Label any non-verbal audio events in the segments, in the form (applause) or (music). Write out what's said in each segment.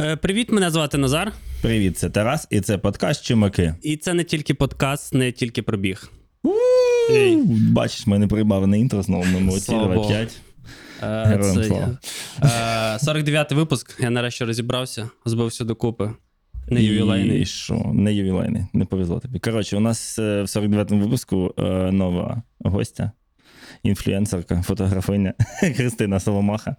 Е, Привіт, мене звати Назар. Привіт, це Тарас, і це подкаст Чумаки. І це не тільки подкаст, не тільки про біг. Ей. Бачиш, ми не приймали на інтро знову, ми Слава Богу. 5. Е, Героям це слава. Е, 49-й випуск. Я нарешті розібрався, збив все докупи. Не І що? Не ювілейний, не повезло тобі. Коротше, у нас е, в 49-му випуску е, нова гостя, інфлюенсерка, фотографиня (laughs) Христина Соломаха.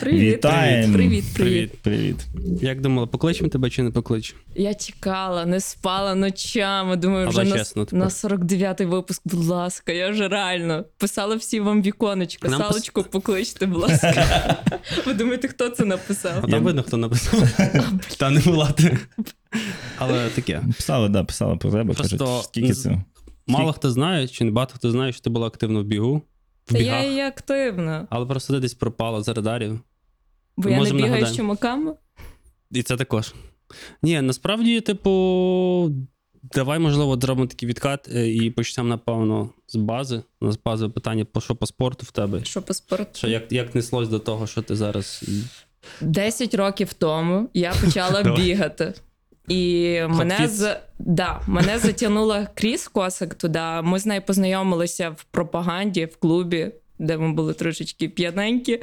Привіт. Вітаємо! Привіт, привіт. Привіт. Як думала, покличемо тебе чи не покличемо? Я чекала, не спала ночами. Думаю, вже на, чесно на 49-й випуск, будь ласка, я вже реально писала всі вам віконечко. Нам пос- Салочку покличте, будь ласка. (laughs) Ви думаєте, хто це написав? А там видно, хто написав. (laughs) Та не була ти. Але таке. Писали, да, писали про тебе. Просто Кажуть, скільки це? Мало хто знає, чи не багато хто знає, що ти була активно в бігу. Та бігах. я і активна. Але просто ти десь пропала з радарів. Бо я не Можемо бігаю з нагадаємо. чумаками. І це також. Ні, насправді, типу, давай, можливо, зробимо такий відкат е, і почнемо, напевно, з бази. У нас базове питання, по що по спорту в тебе? Що по спорту? Що як, як неслось до того, що ти зараз. 10 років тому я почала (laughs) Давай. бігати. І мене Hotfits? з да, мене затягнула Кріс Косик туди. Ми з нею познайомилися в пропаганді в клубі, де ми були трошечки п'яненькі.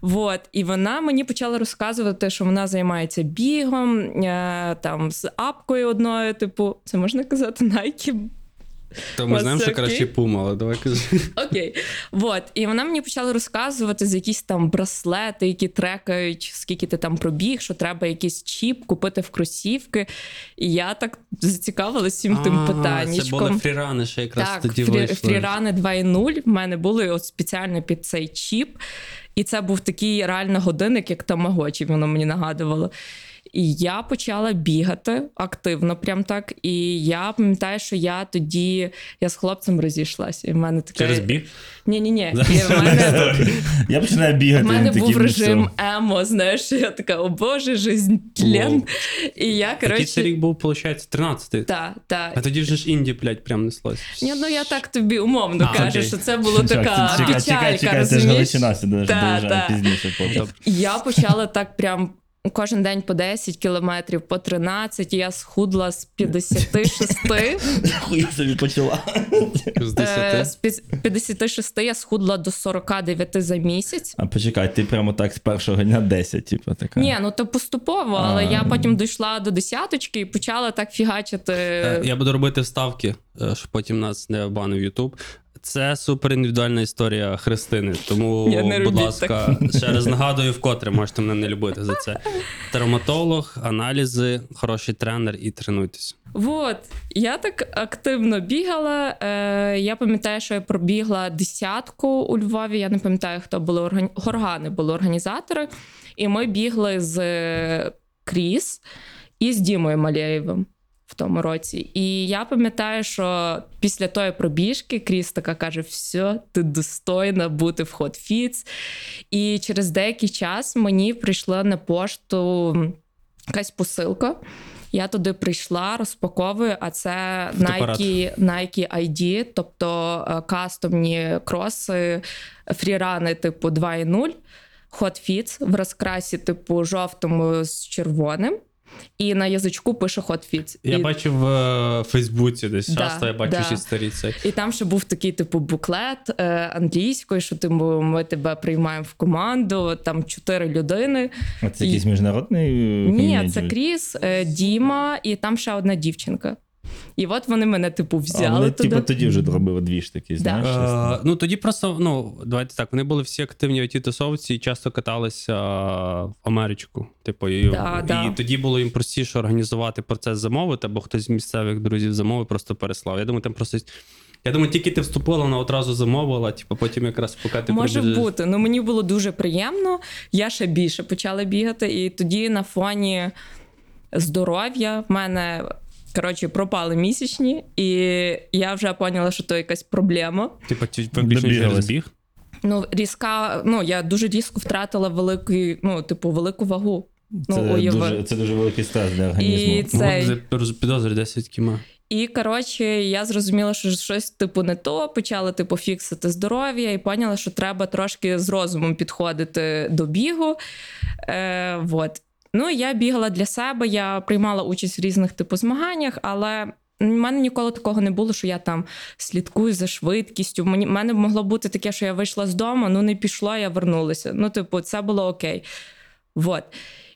Вот. І вона мені почала розказувати, що вона займається бігом, е, там з апкою одною, типу, це можна казати, Nike То ми знаємо, що краще пума, але давай кажи. (laughs) Окей. Вот. І вона мені почала розказувати за якісь там браслети, які трекають, скільки ти там пробіг, що треба якийсь чіп купити в кросівки. І я так зацікавилася всім тим А, Це були фрірани, ще якраз Так, тоді вийшли. фрірани 2.0 в мене були от спеціально під цей чіп. І це був такий реально годинник, як тамагочі, воно мені нагадувало. І я почала бігати активно, прям так. І я пам'ятаю, що я тоді я з хлопцем розійшлася. І в мене таке... Через біг? Ні, ні, ні. (laughs) (laughs) Я починаю бігати. в мене був режим емо. Знаєш, (laughs) я така, о Боже, жизнь тлен. І я коротше. рік був, виходить, 13-й. Та, та. А тоді вже ж інді, блядь, прям неслось. Ні, ну я так тобі умовно кажу, що це було така Чекай, чекай, печалька, чекай, це ж розумієш? Галичина сюди та. пізніше. я почала так прям кожен день по 10 кілометрів, по 13, і я схудла з 56. (laughs) Хуя собі почала. З Е, 10. З 56 я схудла до 49 за місяць. А почекай, ти прямо так з першого дня 10, типу, така. Ні, ну то поступово, але я потім дійшла до десяточки і почала так фігачити. Е, Я буду робити вставки, е, щоб потім нас не банив Ютуб. Це супер індивідуальна історія Христини. Тому, (laughs) не будь робіть ласка, (laughs) ще раз нагадую, вкотре можете мене не любити за це. Травматолог, аналізи, хороший тренер і тренуйтесь. Вот, я так активно бігала. Е, я пам'ятаю, що я пробігла десятку у Львові. Я не пам'ятаю, хто були органі... горгани, були організатори. І ми бігли з е, Кріс і з Дімою Малєєвим тому році. І я пам'ятаю, що після тої пробіжки Кріс така каже: все, ти достойна бути в Hot Fits. І через деякий час мені прийшла на пошту якась посилка. Я туди прийшла, розпаковую, а це Фотоапарат. Nike, Nike ID, тобто е, кастомні кроси, фрірани типу 2.0, Hot Fits в розкрасі, типу, жовтому з червоним. І на язичку пише Hot Fits. Я і, бачив в Фейсбуці десь Да, часто, я бачу да. старі цей. і там ще був такий, типу, буклет е, англійською, що ти ми тебе приймаємо в команду, там чотири людини. А це якийсь міжнародний. е, Ні, це Кріс, е, Діма і там ще одна дівчинка. І от вони мене, типу, А взяли вони, туди. типу, тоді вже робили дві ж такі, Да. знаєш? щось Е, ну тоді просто, ну, давайте так, вони були всі активні в it тусовці і часто каталися в Америчку. Типу, і, Да, і да. тоді було їм простіше організувати процес замовити, або хтось з місцевих друзів замовив, просто переслав. Я думаю, там просто. Я думаю, тільки ти вступила, вона одразу замовила, типу, потім якраз поки ти Може прибіжиш- бути. Ну мені було дуже приємно. Я ще більше почала бігати, і тоді на фоні здоров'я в мене. Коротше, пропали місячні, і я вже поняла, що то якась проблема. Типу, фактично Добігалась. через біг. Ну, різка, ну я дуже різко втратила великий, ну, типу, велику вагу. Ну, Це, уяви. дуже, це дуже великий стрес для організму. І цей. Підозрюю 10 кіма. І коротше, я зрозуміла, що щось типу не то, почала типу фіксити здоров'я і поняла, що треба трошки з розумом підходити до бігу. Е, вот. Ну, я бігала для себе, я приймала участь в різних типу змаганнях, але. в мене ніколи такого не було, що я там слідкую за швидкістю. Мені мене могло бути таке, що я вийшла з дому, ну не пішло, я вернулася. Ну, типу, це було окей. Вот.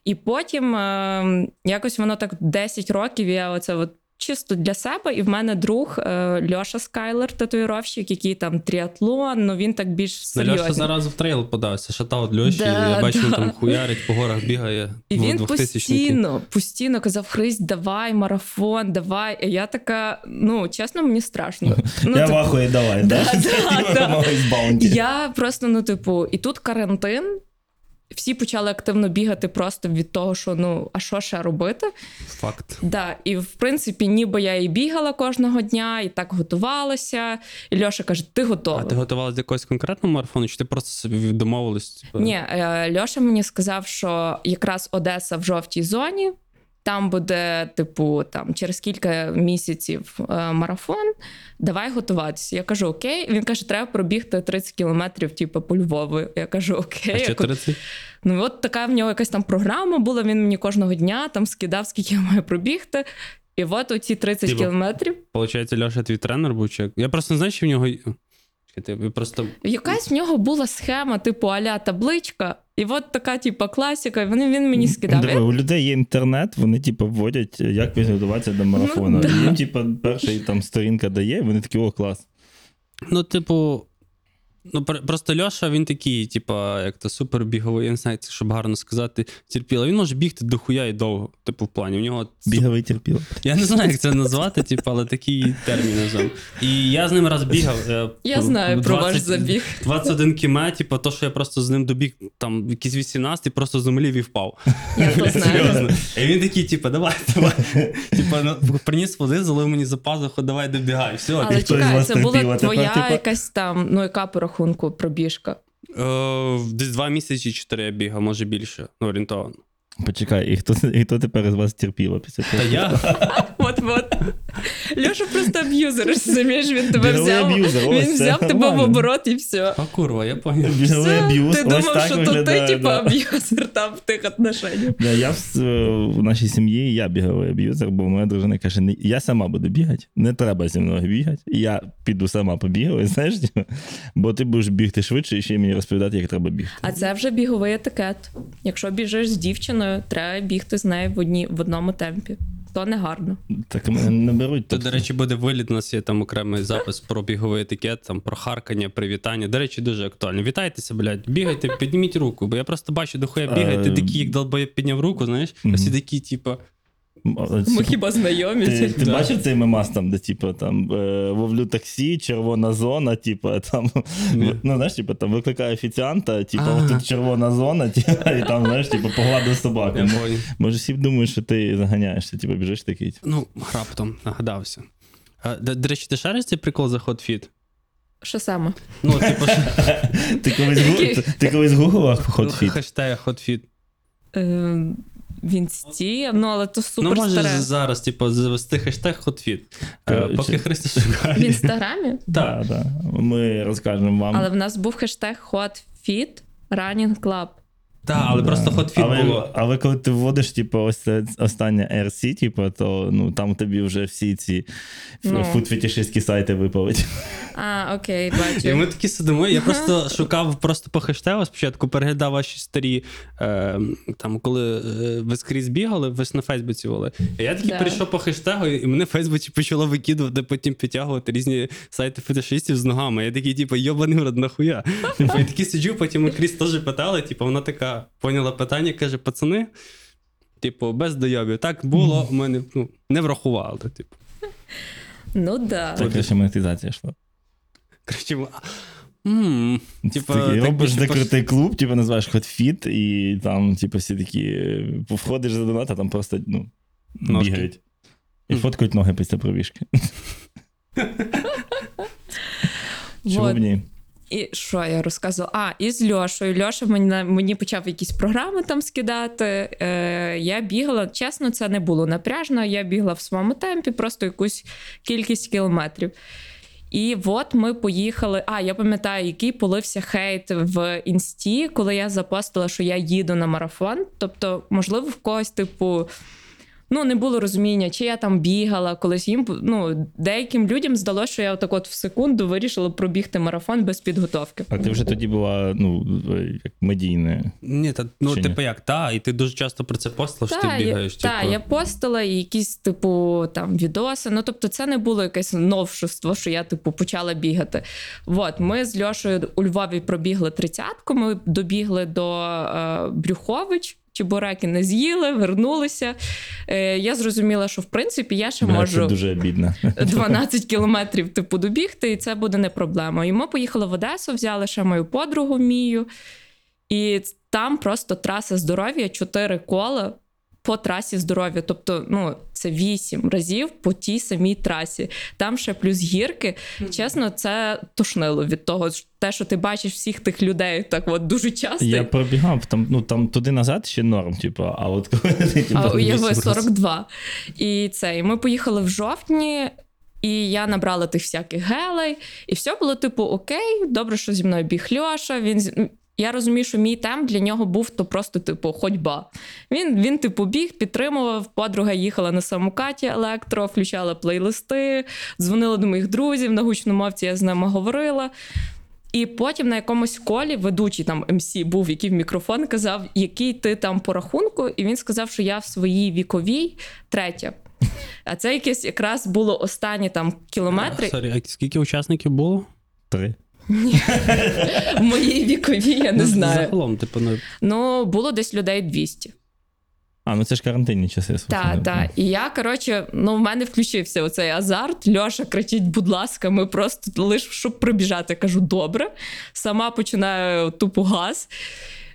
І потім е, якось воно так 10 років я оце от чисто для себе. І в мене друг е, Льоша Скайлер, татуїровщик, який там тріатлон, ну він так більш На Льоша серйозний. зараз в трейл подався, shoutout Льоші, Да, я бачу, він да. там хуярить по горах бігає. І він 2000-ники. постійно, постійно казав: Христь, давай, марафон, давай. І я така, ну чесно, мені страшно. (laughs) Ну, я типу, вахую, давай. Да, да? да, (laughs) да. Мовий з баунті. Я просто, ну, типу, і тут карантин. Всі почали активно бігати просто від того, що ну, а що ще робити? Факт. Да, і в принципі, ніби я і бігала кожного дня, і так готувалася. І Льоша каже: ти готова? А ти готувалась до якогось конкретного марафону, чи ти просто собі домовилась? типу? Ні, е, Льоша мені сказав, що якраз Одеса в жовтій зоні. Там буде, типу, там через кілька місяців е, марафон. Давай готуватися. Я кажу, окей. Він каже, треба пробігти 30 кілометрів, типу, по Львову. Я кажу, окей. А кажу, 30? Ну, от така в нього якась там програма була. Він мені кожного дня там скидав, скільки я маю пробігти. І от оці 30 Типу, кілометрів. Получається, Льоша твій тренер був чи як? Я просто не знаю, чи в нього. Просто. Якась в нього була схема, типу аля табличка, і от така, типу, класика. і Вони він мені скидав. Диви, у людей є інтернет, вони типу вводять, як підготуватися до марафону. Ну, да. І їм, типу, перша там сторінка дає, вони такі, о, клас. Ну, типу. Ну, просто Льоша, він такий, типа, як то супербіговий, я не знаю, це, щоб гарно сказати, терпіла. Він може бігти до хуя і довго. Типу, в плані. У нього Біговий терпіло. Я не знаю, як це назвати, типу, але такий термін назвав. І я з ним раз бігав. е, Я знаю про ваш забіг. 21 кіме, типу, то, що я просто з ним добіг там якісь 18, просто зумлів і впав. Я то знаю. Серйозно. І він такий, типу, давай, давай. Типу, ну, приніс води, залив мені за пазуху, давай добігай. Все, Але чекай, це була твоя типу? якась там, ну яка рахунку пробіжка. Е, десь два місяці, чотири я бігав, може більше. Ну, орієнтовно. Почекай, і хто, і хто тепер з вас терпіло після Та я. (laughs) От-от. Льоша просто аб'юзер, (laughs) розумієш, він тебе Біговий взяв. аб'юзер, ось Він це взяв тебе в нормально. оборот і все. А курва, я поняв. Біговий Все, аб'юз, ти ось думав, так що то ти, виглядає, типу, да. аб'юзер там в тих отношеннях. Да, я в, в нашій сім'ї я біговий аб'юзер, бо моя дружина каже: «Ні, я сама буду бігати, не треба зі мною бігати. Я піду сама побігаю, (laughs) знаєш, типу, бо ти будеш бігти швидше і ще й мені розповідати, як треба бігти. А це вже біговий етикет. Якщо біжиш з дівчиною, треба бігти з нею в, одні, в одному темпі. То не гарно. Так мене не беруть. То, до речі, буде виліт. У нас є там окремий запис про біговий етикет, там про харкання, привітання. До речі, дуже актуально. Вітайтеся, блядь, бігайте, підніміть руку. Бо я просто бачу, дохуя хуя такі, Е, як долбоєб підняв руку, знаєш, а всі такі, типу, Ми хіба знайомі? Ти, ти Да. бачив цей мемас там, де типу там е, ловлю таксі, червона зона, типу там ну знаєш, типу там викликає офіціанта, типу, А. тут червона зона, типу, і там, знаєш, типу, погладив собаку. Ну. Може, всі думають, що ти заганяєшся, типу, біжиш такий. типу. Ну, раптом нагадався. А, до, до речі, ти шариш цей прикол за ходфіт? Що саме? Ну, типу, що- (laughs) Ти колись, ти гуглила ходфіт? хештег ходфіт. Е, в інсті, ну але то супер Ну, можеш старе. зараз, типу, завести хештег Хотфіт. Коротше. Поки Христя В інстаграмі. Так, так. Ми розкажемо вам. Але в нас був хештег Hot Fit Running Club. Так, але Да. просто ходфіт але, було. Але коли ти вводиш, типу, ось це останнє RC, типу, то ну, там тобі вже всі ці Ну. фуд-фетішистські сайти випалить. А, окей, І ми такі сидимо. Я просто шукав просто по хештегу спочатку, переглядав ваші старі, е, там, коли е, ви скрізь бігали, ви ж на Фейсбуці були. І я такий Да. перейшов по хештегу, і мене в Фейсбуці почало викидувати, потім підтягувати різні сайти фетишистів з ногами. Я такий, типу, йобаний в рот, нахуя. Типу, (laughs) я такий сиджу, потім ми Кріс теж питали, типу, вона така поняла питання, каже: пацани, типу, без дойобів. Так було, у мене ну, не врахували. Типу. Ну да. Так, ще монетизація йшла. Коротше, м, Типа, Ти так робиш більше закритий клуб, типу, називаєш хотфіт, і там, типу, всі такі е, входиш за донат, а там просто ну, Ножки. бігають. І Мгм. фоткають ноги після пробіжки. (laughs) Чому Вот. б ні? І що я розказувала? А, і з Льошою. Льоша мені, мені почав якісь програми там скидати. Е, я бігала, чесно, це не було напряжно. Я бігла в своєму темпі, просто якусь кількість кілометрів. І от ми поїхали. А, я пам'ятаю, який полився хейт в інсті, коли я запостила, що я їду на марафон. Тобто, можливо, в когось, типу, ну, не було розуміння, чи я там бігала колись. Їм ну, деяким людям здалося, що я отак от в секунду вирішила пробігти марафон без підготовки. А ти вже тоді була ну, як медійна. Ні, та ну, Чи ні? типу як, та, і ти дуже часто про це постила, що ти Та, бігаєш. я, та, типу. я постила і якісь, типу, там відоси. Ну, тобто, це не було якесь новшество, що я, типу, почала бігати. От, ми з Льошею у Львові пробігли тридцятку, ми добігли до е, Брюхович. Чебуреки не з'їли, вернулися. Е, я зрозуміла, що в принципі я ще Бля, можу Це дуже обідно. 12 кілометрів типу добігти, і це буде не проблема. І ми поїхали в Одесу, взяли ще мою подругу Мію, і там просто траса здоров'я, чотири кола по трасі здоров'я. Тобто, ну, це вісім разів по тій самій трасі. Там ще плюс гірки. Чесно, це тошнило від того, що те, що ти бачиш всіх тих людей так от дуже часто. Я пробігав там, ну там туди назад ще норм, типу, а от коли ти типу, А уяви 42. І це, і ми поїхали в жовтні, і я набрала тих всяких гелей, і все було типу окей, добре, що зі мною біг Льоша. Він я розумію, що мій темп для нього був то просто, типу, ходьба. Він, він типу, біг, підтримував. Подруга їхала на самокаті електро, включала плейлисти, дзвонила до моїх друзів на гучномовці, я з ними говорила. І потім на якомусь колі ведучий там MC був, який в мікрофон казав, який ти там по рахунку, і він сказав, що я в своїй віковій третя. А це якесь якраз було останні там кілометри Sorry, а скільки учасників було? Три. В моїй віковій, я не Ну, знаю. Загалом, типу, ну, Ну, було десь людей 200. А, ну це ж карантинні часи. Так, так. І я, коротше, ну, в мене включився оцей азарт. Льоша кричить, будь ласка, ми просто лише щоб пробіжати. Кажу, добре. Сама починаю тупо газ.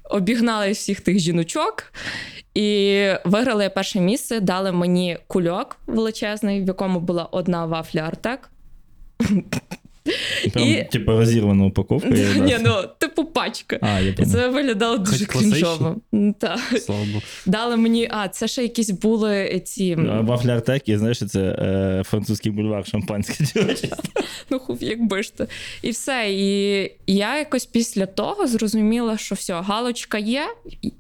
Обігнала всіх тих жіночок. І виграла я перше місце. Дали мені кульок величезний, в якому була одна вафля Артек. Прям, І- типу, розірвана упаковка. Ні, ну, типу, пачка. А, я І це виглядало дуже крінжово. Так. слава Богу. Дали мені, а, це ще якісь були ці. А, Вафля і знаєш, це е, французький бульвар шампанське. (laughs) Ну, хуй, якби ж то. І все. І я якось після того зрозуміла, що все, галочка є,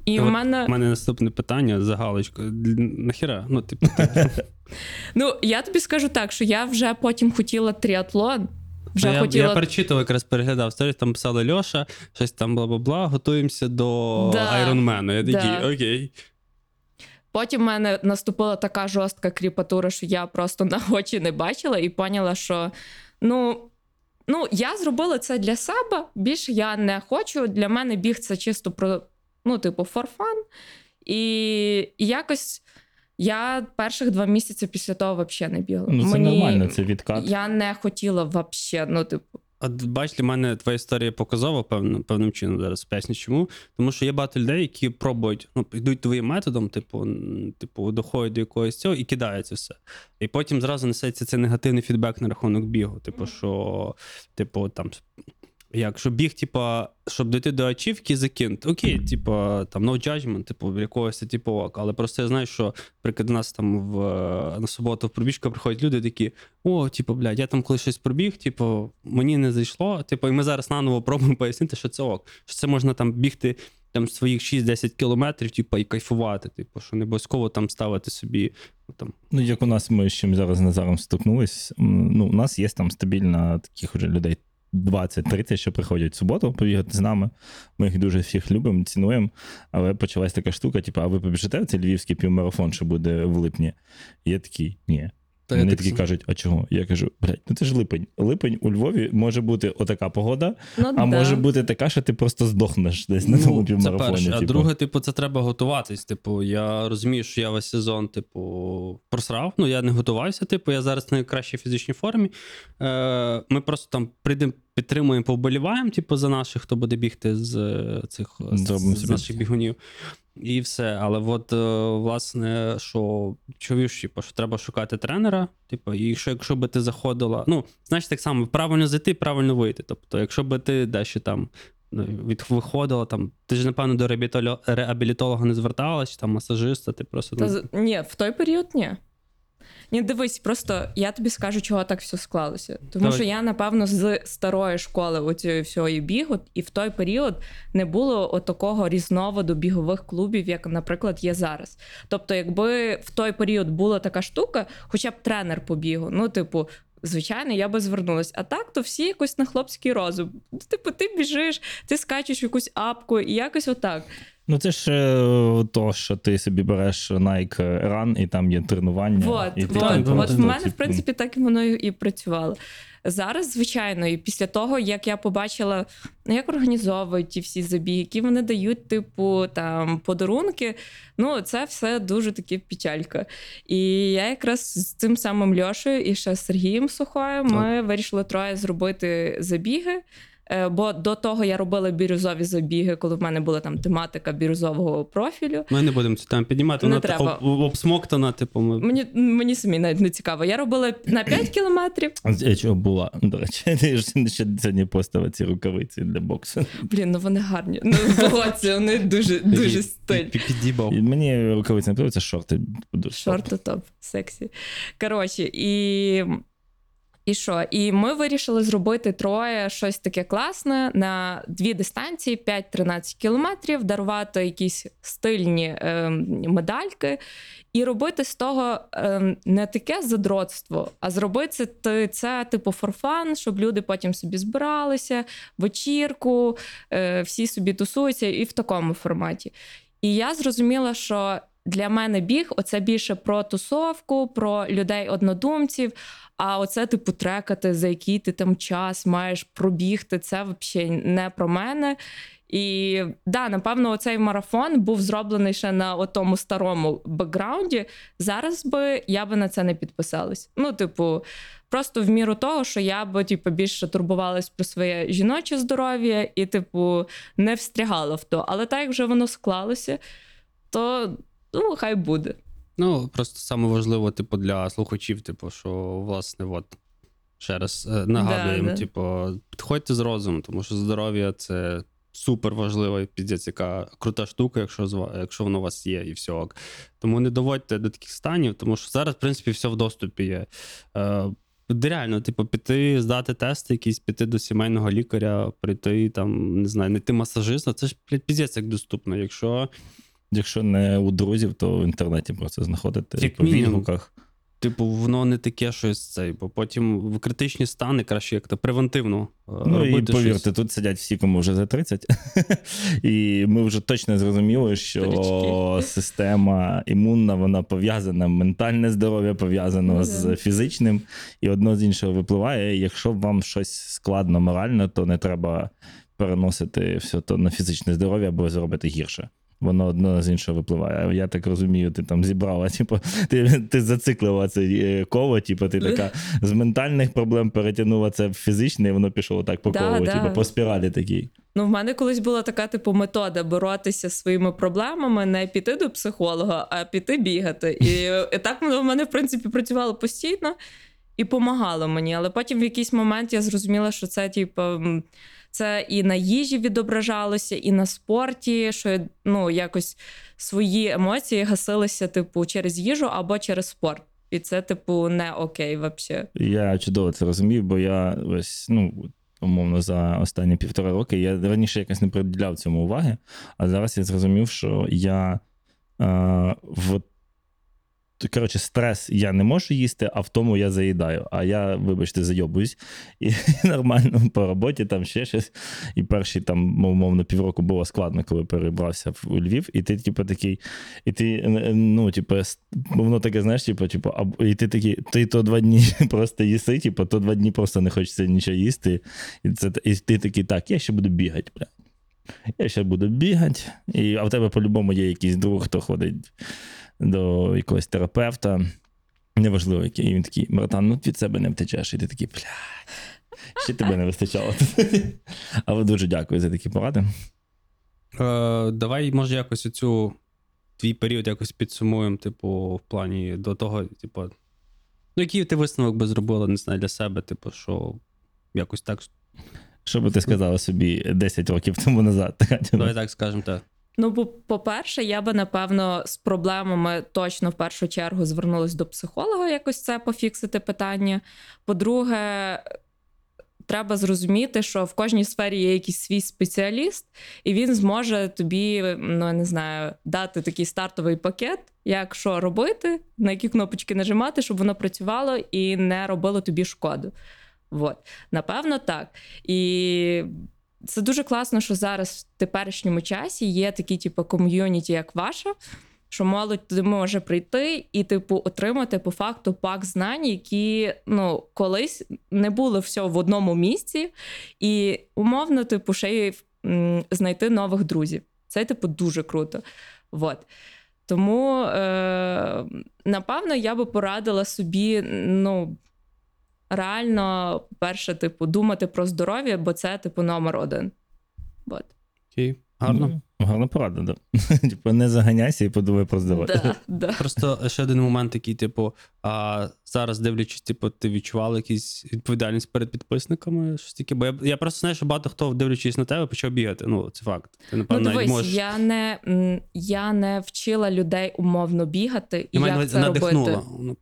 і- в мене. У мене наступне питання за галочкою. Нахіра? Ну, типу, (laughs) Ну, я тобі скажу так, що я вже потім хотіла тріатлон. Вже я, хотіла. я перечитав, якраз переглядав сторіс, там писали Льоша, щось там бла-бла-бла, готуємося до Да. Айронмену. Я такий, Да. окей. Потім в мене наступила така жорстка кріпатура, що я просто на очі не бачила і поняла, що ну. Ну, я зробила це для себе. Більше я не хочу. Для мене біг це чисто про, ну, типу, форфан. І, і якось я перших два місяці після того взагалі не бігала. Ну, це нормально, це відкат. Я не хотіла взагалі, ну, типу, От бач, для мене твоя історія показова певним, певним чином зараз поясню чому. Тому що є багато людей, які пробують, ну, йдуть твоїм методом, типу, типу, доходять до якогось цього і кидаються все. І потім зразу несеться цей негативний фідбек на рахунок бігу. Типу, що, типу, там. Якщо біг, типа, щоб дійти до ачівки, закинути. Окей, типа, там no judgment, типу, якогось типу ок. Але просто я знаю, що наприклад, до нас там в, на суботу в пробіжку приходять люди такі: о, типу, блядь, я там коли щось пробіг, типу, мені не зайшло. Типу, і ми зараз наново пробуємо (laughs) пояснити, що це ок. Що це можна там бігти там своїх 6-10 кілометрів, типу, і кайфувати. Типу, що не обов'язково там ставити собі ну, там. Ну, як у нас ми з чим зараз Назаром стикнулись, ну, у нас є там стабільно таких людей 20-30, що приходять в суботу побігати з нами. Ми їх дуже всіх любимо, цінуємо. Але почалась така штука: типу, а ви побіжите в цей львівський півмарафон, що буде в липні? Я такий, ні. Та Вони так такі кажуть, а чого? Я кажу, блядь, ну це ж липень. Липень у Львові може бути отака погода, ну а да. може бути така, що ти просто здохнеш десь на тому Ну, це півмарафоні. перше. А типу. друге, типу, це треба готуватись. Типу, я розумію, що я весь сезон, типу, просрав. Ну, я не готувався. Типу, я зараз в найкращій фізичній формі. Е, ми просто там прийдемо, підтримуємо, повболіваємо, типу, за наших, хто буде бігти з е, цих з, з наших бігунів. І все. Але от, е, власне, що чуєш, типу, що треба шукати тренера. Типу, і якщо, якщо би ти заходила, ну, знаєш, так само, правильно зайти, правильно вийти. Тобто, якщо би ти дещо там ну, від, виходила, там, ти ж, напевно, до реабілітолога, реабілітолога не зверталась, чи там масажиста, ти просто. Та, ну, ні, в той період ні. Ні, дивись, просто я тобі скажу, чого так все склалося. Тому Давай. що я, напевно, з старої школи оцієї всього бігу, і в той період не було такого різновиду бігових клубів, як, наприклад, є зараз. Тобто, якби в той період була така штука, хоча б тренер по бігу, ну, типу. Звичайно, я би звернулась. А так, то всі якось на хлопський розум. Типу, ти біжиш, ти скачеш в якусь апку, і якось отак. Ну це ж е, то, що ти собі береш Nike Run, і там є тренування. Вот, і ти вот. там, от, От в ну, мене, в типу, принципі, так і воно і працювало. Зараз, звичайно, і після того, як я побачила, ну, як організовують ті всі забіги, які вони дають, типу, там подарунки, ну, це все дуже таки печалька. І я якраз з цим самим Льошею і ще з Сергієм Сухою ми вирішили троє зробити забіги. Е, Бо до того я робила бірюзові забіги, коли в мене була там тематика бірюзового профілю. Ми не будемо цю тему піднімати, Не вона треба. об- об- обсмоктана, типу, ми. Мені, мені самі навіть не цікаво. Я робила на 5 кілометрів. Я чого була, до речі, (laughs) ж ще сьогодні постав ці рукавиці для боксу. Блін, ну вони гарні. Ну, вони дуже, дуже стиль. Мені рукавиці не подобаються, шорти. дуже Шорти топ, сексі. Коротше, і. І що? І ми вирішили зробити троє щось таке класне на дві дистанції: 5-13 кілометрів, дарувати якісь стильні ем, медальки, і робити з того ем, не таке задротство, а зробити це, це типу форфан, щоб люди потім собі збиралися, вечірку, е, всі собі тусуються, і в такому форматі. І я зрозуміла, що для мене біг оце більше про тусовку, про людей-однодумців. А оце, типу, трекати, за який ти там час маєш пробігти, це взагалі не про мене. І да, напевно, оцей марафон був зроблений ще на тому старому бекграунді. Зараз би я би на це не підписалась. Ну, типу, просто в міру того, що я би типу, більше турбувалась про своє жіноче здоров'я і, типу, не встрягала в то. Але так як вже воно склалося, то ну, хай буде. Ну, просто саме важливо, типу, для слухачів, типу, що, власне, от, ще раз е, нагадуємо, Да, да. типу, підходьте з розумом, тому що здоров'я це супер важлива і піздець, яка крута штука, якщо, якщо воно у вас є, і все. ок. Тому не доводьте до таких станів, тому що зараз, в принципі, все в доступі є. Е, де реально, типу, піти, здати тести, якісь, піти до сімейного лікаря, прийти там, не знаю, знайти масажиста. Це ж блядь, піздець як доступно. Якщо Якщо не у друзів, то в інтернеті просто знаходите Як по відгуках. Типу, воно не таке щось цей, бо потім в критичні стани краще як то превентивно е, Ну і повірте, щось. тут сидять всі, кому вже за 30. (laughs) і ми вже точно зрозуміли, що система імунна, вона пов'язана, ментальне здоров'я пов'язано Ну, з фізичним, і одно з іншого випливає. І Якщо вам щось складно морально, то не треба переносити все то на фізичне здоров'я або зробити гірше. Воно одно з іншого випливає. Я так розумію, ти там зібрала, типу, ти, ти зациклила це е, коло, типу, ти така з ментальних проблем перетягнула це в фізичне, і воно пішло так по Да, колу, да. типу, по спіралі такій. Ну, в мене колись була така типу метода боротися зі своїми проблемами, не піти до психолога, а піти бігати. І, і так воно в мене, в принципі, працювало постійно і помагало мені. Але потім в якийсь момент я зрозуміла, що це, типу, це і на їжі відображалося, і на спорті, що ну, якось свої емоції гасилися, типу, через їжу або через спорт. І це, типу, не окей взагалі. Я чудово це розумів, бо я ось, ну, умовно, за останні півтора роки я раніше якось не приділяв цьому уваги, а зараз я зрозумів, що я е, в Коротше, стрес я не можу їсти, а в тому я заїдаю. А я, вибачте, зайобуюсь. І (laughs) нормально по роботі там ще щось. І перші там, умовно, півроку було складно, коли перебрався у Львів. І ти, типу, такий, і ти, ну, типу, воно таке, знаєш, типу, типу, і ти такий, ти то два дні (laughs) просто їси, типу, то два дні просто не хочеться нічого їсти. І, це, і ти такий, так, я ще буду бігати, бля. Я ще буду бігати. І, а в тебе по-любому є якийсь друг, хто ходить до якогось терапевта. Неважливо, який. І він такий, братан, ну від себе не втечеш. І ти такий, бля, ще тебе не вистачало. (laughs) Але дуже дякую за такі поради. Е, давай, може, якось оцю твій період якось підсумуємо, типу, в плані до того, типу. Ну, який ти висновок би зробила, не знаю, для себе, типу, що якось так. Що би ти сказала собі 10 років тому назад? (laughs) Давай так скажемо, так. Ну, бо, по-перше, я би напевно з проблемами точно в першу чергу звернулась до психолога, якось це пофіксити питання. По-друге, треба зрозуміти, що в кожній сфері є якийсь свій спеціаліст, і він зможе тобі, ну я не знаю, дати такий стартовий пакет, як що робити, на які кнопочки нажимати, щоб воно працювало і не робило тобі шкоду. От. Напевно, так. І це дуже класно, що зараз в теперішньому часі є такі, типу, ком'юніті, як ваша, що молодь туди може прийти і, типу, отримати по факту пак знань, які ну, колись не були все в одному місці, і умовно, типу, ще й знайти нових друзів. Це, типу, дуже круто. Вот. Тому, е, напевно, я би порадила собі, ну. Реально, перше, типу, думати про здоров'я, бо це, типу, номер один. От. Окей. Гарно. Ну, гарна порада, да. (laughs) Типу, не заганяйся і подумай про здоров'я. Да, (laughs) да. Просто ще один момент такий, типу, а зараз дивлячись, типу, ти відчувала якусь відповідальність перед підписниками? Щось таке? Бо я, я просто знаю, що багато хто, дивлячись на тебе, почав бігати. Ну, це факт. Ти, Ну, напевно, навіть дивись, можеш. я не, я не вчила людей умовно бігати і Я як це надихнула. робити.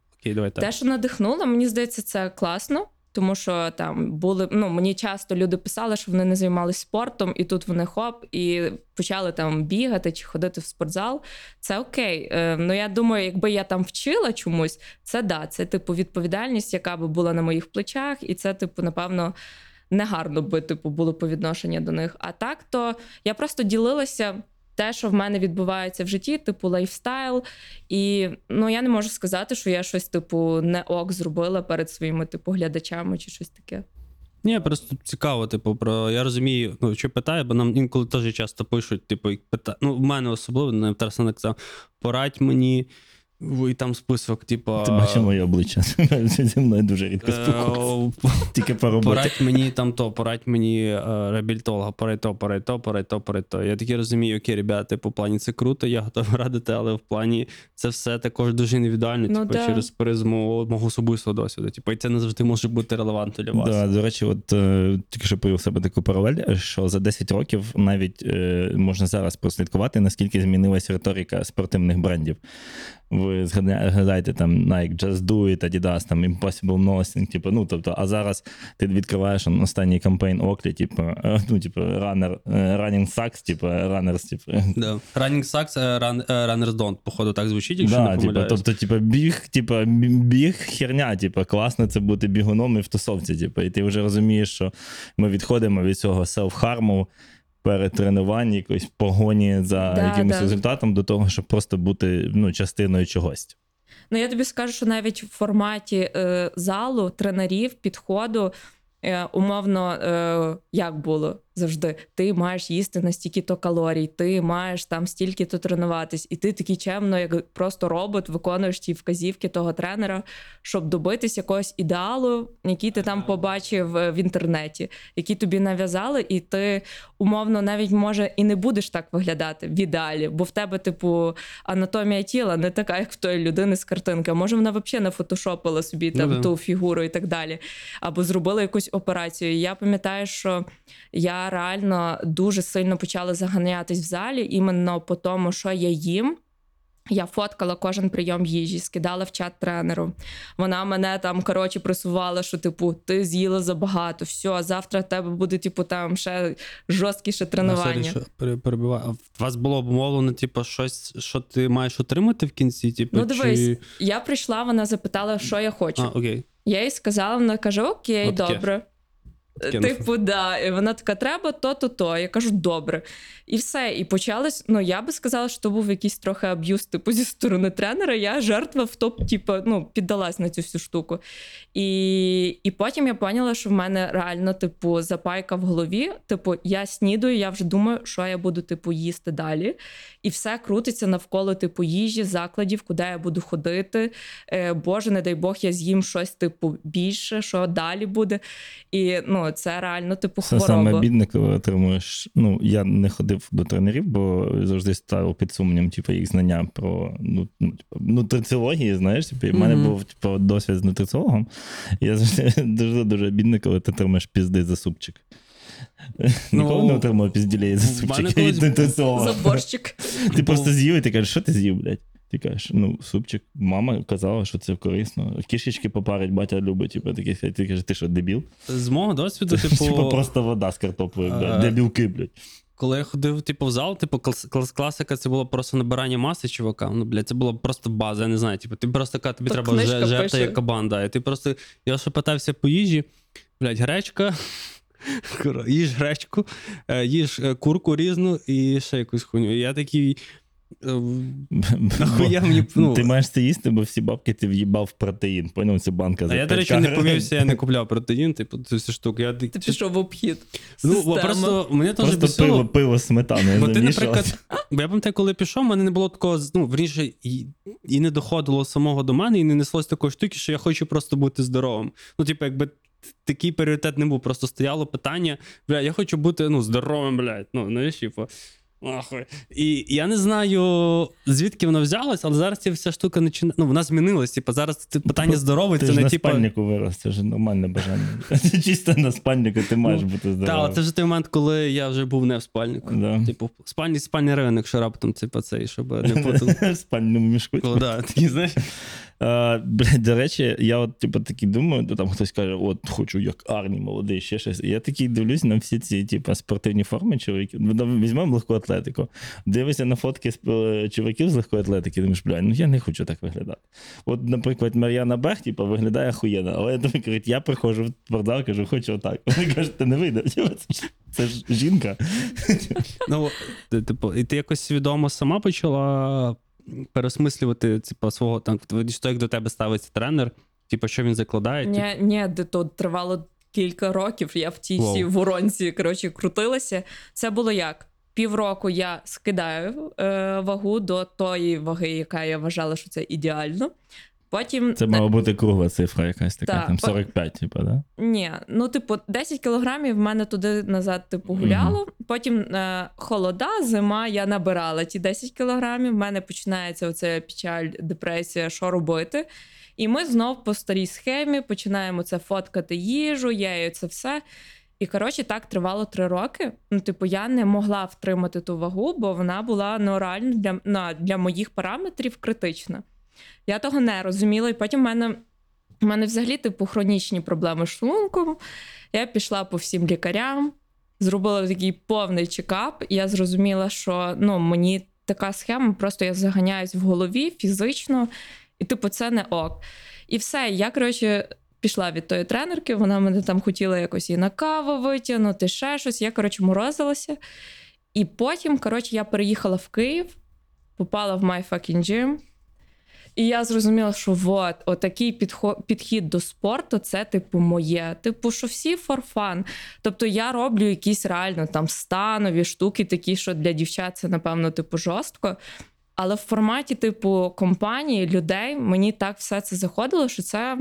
Окей. Те, що надихнуло, мені здається, це класно. Тому що там були ну мені часто люди писали, що вони не займалися спортом, і тут вони хоп, і почали там бігати чи ходити в спортзал. Це окей. Е, ну я думаю, якби я там вчила чомусь, це да, це типу відповідальність, яка би була на моїх плечах, і це, типу, напевно, негарно би типу було по відношенню до них. А так, то я просто ділилася. Те, що в мене відбувається в житті, типу lifestyle. І ну я не можу сказати, що я щось, типу, не ок зробила перед своїми типу глядачами чи щось таке. Ні, просто цікаво, типу, про я розумію, ну що питаю, бо нам інколи теж часто пишуть, типу, пита... ну, в мене особливо не Тарас казав, порадь мені, і там список, типу. Ти бачив моє обличчя. (laughs) Зі мною дуже рідко спілкуюся. е, Тільки по роботі. Порадь мені там то, порадь мені е, реабілітолога, порадь то, порадь то, порадь то, порадь то. Я таки розумію, окей, ребята, типу, в плані це круто, я готовий радити, але в плані це все також дуже індивідуально, Ну, типу, да. через призму мого особистого досвіду. Типу, і це не завжди може бути релевантно для вас. Да, до речі, от е, тільки що повів себе таку паралель, що за 10 років навіть можна зараз прослідкувати, наскільки змінилась риторика спортивних брендів. Ви згадаєте там Nike, Just Do It, Adidas, там Impossible Nothing, типу, ну, тобто, а зараз ти відкриваєш останній кампейн Оклі, типу, е, ну, типу, runner, е, running sucks, типу, runners, типу. Да. Running sucks, е, run, runners don't, походу, так звучить, якщо Да, не типу, тобто, типу, біг, типу, біг херня, типу, класно це бути бігуном і в тусовці. Типу, і ти вже розумієш, що ми відходимо від цього селф-харму перед тренуванням, якоїсь погоні за Да, якимось да. результатом до того, щоб просто бути ну, частиною чогось. Ну я тобі скажу, що навіть в форматі е, залу, тренерів, підходу. Е, умовно, е, як було завжди, ти маєш їсти на стільки-то калорій, ти маєш там стільки-то тренуватись, і ти такий чемно, як просто робот, виконуєш ті вказівки того тренера, щоб добитись якогось ідеалу, який ти там побачив е, в інтернеті, який тобі нав'язали, і ти умовно навіть може і не будеш так виглядати в ідеалі, бо в тебе, типу, анатомія тіла не така, як в тої людини з картинки. Може, вона взагалі не фотошопила собі Ну там да. ту фігуру і так далі, або зробила якусь операцію. І я пам'ятаю, що я реально дуже сильно почала заганятись в залі іменно по тому, що я їм. Я фоткала кожен прийом їжі, скидала в чат тренеру. Вона мене там коротше пресувала, що типу ти з'їла забагато. все, завтра в тебе буде, типу, там ще жорсткіше тренування. перебиваю. У вас було обумовлено, типу, щось, що ти маєш отримати в кінці? Типу, Ну, дивись, чи... я прийшла, вона запитала, що я хочу. А, окей. Я їй сказала, вона каже: Окей, Отаке. добре. Типу, да. І вона така, треба то-то, то. Я кажу, добре. І все. І почалось. Ну, я би сказала, що то був якийсь трохи аб'юз, типу, зі сторони тренера. Я жертва в топ, типу, ну, піддалась на цю всю штуку. І, і потім я поняла, що в мене реально, типу, запайка в голові. Типу, я снідаю, я вже думаю, що я буду, типу, їсти далі. І все крутиться навколо, типу, їжі, закладів, куди я буду ходити. Е, Боже, не дай Бог, я з'їм щось, типу, більше, що далі буде. І ну, ну це реально типу Це саме бідне, коли отримуєш. Ну, я не ходив до тренерів, бо завжди ставив під сумнів, типу, їх знання про ну, ну, типу, нутриціології, знаєш, типу, і в мене був типу, досвід з нутриціологом. І я завжди дуже дуже бідне, коли ти отримаєш пізди за супчик. Ніколи не отримав пізділей за супчик. За борщик. Ти просто з'їв і ти кажеш, що ти з'їв, блядь? Ти кажеш, ну, супчик, мама казала, що це корисно. Кішечки попарить, батя любить, типу, такі, ти кажеш, ти що, дебіл? З мого досвіду, (laughs) Типу, типу, просто вода з картоплею, А, блядь, дебілки, блядь. коли я ходив, типу, в зал, типу, клас, клас, класика, це було просто набирання маси, чувака. Ну, блядь, це було просто база, я не знаю. Типу, ти просто така, тобі Тут треба книжка же- жерти як кабан, да. І ти просто, я що питався по їжі, блядь, гречка. (laughs) Їж гречку, е, їж е, курку різну і ще якусь хуйню. І я такий. Е, Нахуя мені, ну- Ти маєш це їсти, бо всі бабки ти в'їбав в протеїн. Поняв, це банка за А я, до речі, не повівся, я не (laughs) купляв протеїн, типу, цю всю штуку. Я, Ти пішов в обхід. Ну, Системи. просто мене теж Просто бісило. пиво, пиво сметаною Бо ти, наприклад, (laughs) бо я пам'ятаю, коли пішов, в мене не було такого, ну, вірніше, і, і не доходило самого до мене, і не неслось такої штуки, що я хочу просто бути здоровим. Ну, типу, якби такий пріоритет не був, просто стояло питання: бля, я хочу бути ну, здоровим, блядь. Ну, знаєш, типу. Нахуй. І я не знаю, звідки воно взялось, але зараз ця вся штука починає. Ну, вона змінилась. Типу, зараз це питання здоровий, це ж не на типу. спальнику вирос, це ж нормальне бажання. (laughs) Це чисто на спальнику ти маєш Ну, бути Так, здоровим. але це вже той момент, коли я вже був не в спальнику. Да. Типу, спальний спальний район, якщо раптом типу, цей, щоб не (laughs) плутали. В спальному мішку. Ну, да, такі, знаєш. А, (laughs) блядь, до речі, я от типу такий думаю, там хтось каже, от хочу як Арні, молодий, ще щось. Я такий дивлюсь на всі ці типу, спортивні форми чоловіків. Ну, Візьмемо легку атлетику. Дивишся на фотки е, чоловіків з легкої атлетики, думаєш, блядь, ну я не хочу так виглядати. От, наприклад, Мар'яна Бех, типу, виглядає охуєнно, але я думаю, кажуть, я приходжу в спортзал, кажу, хочу отак. (laughs) Вони кажуть, ти не вийде. (laughs) Типу, Це ж, жінка. Ну, типу, і ти якось свідомо сама почала переосмислювати, типу, свого там, то, як до тебе ставиться тренер, типу, що він закладає. Ні, ні, де то тривало кілька років. Я в тій всій воронці коротше, крутилася. Це було як? Півроку я скидаю е, вагу до тої ваги, яка я вважала, що це ідеально. Потім Це мала бути кругла цифра якась така, Так, там по- 45, типу, да? Ні, ну, типу, 10 кілограмів в мене туди назад, типу, гуляло. Потім е, холода, зима, я набирала ті 10 кілограмів. В мене починається оця печаль, депресія, що робити. І ми знов по старій схемі починаємо це фоткати їжу, я це все. І коротше, так тривало три роки. Ну, типу, я не могла втримати ту вагу, бо вона була ну, реально для, на, для моїх параметрів критична. Я того не розуміла, і потім в мене у мене взагалі типу хронічні проблеми з шлунком. Я пішла по всім лікарям, зробила такий повний чекап. І я зрозуміла, що ну, мені така схема, просто я заганяюсь в голові фізично, і типу, це не ок. І все. Я, коротше, пішла від тої тренерки, вона мене там хотіла якось і на каву витягнути, ще щось. Я, коротше, морозилася. І потім, коротше, я переїхала в Київ, попала в My Fucking Gym. І я зрозуміла, що вот, отакий підход, підхід до спорту це, типу, моє. Типу, що всі for fun. Тобто я роблю якісь реально там станові штуки, такі, що для дівчат це, напевно, типу, жорстко. Але в форматі, типу, компанії, людей, мені так все це заходило, що це,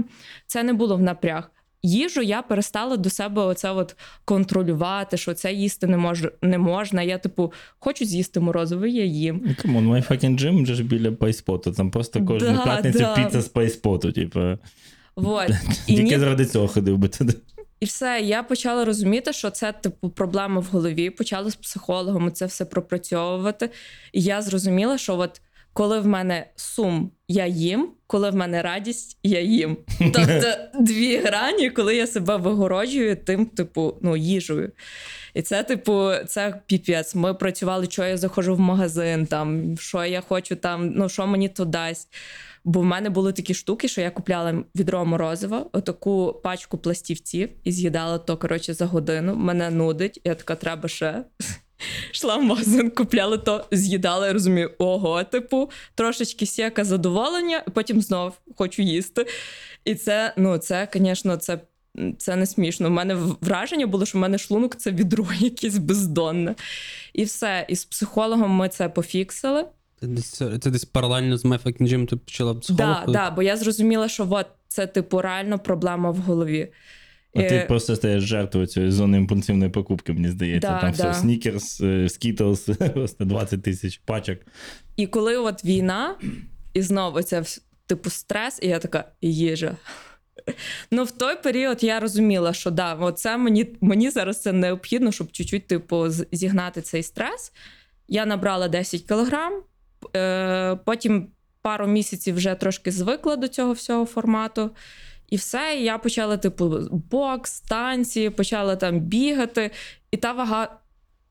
це не було в напряг. Їжу я перестала до себе оце от контролювати, що це їсти не мож, не можна. Я, типу, хочу з'їсти морозиво, я їм. Ну, come on, my fucking gym вже ж біля пайспоту. Там просто кожну Да, п'ятницю да. піца з пайспоту, типу. Вот. (laughs) Тільки ні, заради цього ходив би туди. І все, я почала розуміти, що це типу проблема в голові. Почала з психологом це все пропрацьовувати. І я зрозуміла, що от коли в мене сум, я їм, коли в мене радість, я їм. (laughs) Тобто дві грані, коли я себе вигороджую тим, типу, ну, їжею. І це, типу, це піпець. Ми працювали, що я заходжу в магазин, там, що я хочу там, ну що мені то дасть. Бо в мене були такі штуки, що я купляла відро морозива, отаку пачку пластівців і з'їдала то, коротше, за годину. Мене нудить, я така, треба ще. Йшла в магазин, купляла то, з'їдала, я розумію, ого, типу, трошечки сяка задоволення, потім знов хочу їсти. І це, ну, це, звісно, це, це не смішно. У мене враження було, що в мене шлунок це відро (laughs) якесь бездонне. І все. І з психологом ми це пофіксили. Ти десь, ти десь паралельно з Fucking Gym ти почала психолог? Да, да, бо я зрозуміла, що от це типу реально проблема в голові. А ти Е, просто стаєш жертвою цієї зони імпульсивної покупки, мені здається. Да, Там да. все снікерс, скітлс, (laughs) просто 20 тисяч пачок. І коли от війна, і знову це типу стрес, і я така їжа. Ну, в той період я розуміла, що да, от це мені, мені зараз це необхідно, щоб чуть-чуть, типу, зігнати цей стрес. Я набрала 10 кілограм, е, потім пару місяців вже трошки звикла до цього всього формату. І все, і я почала, типу, бокс, танці, почала там бігати, і та вага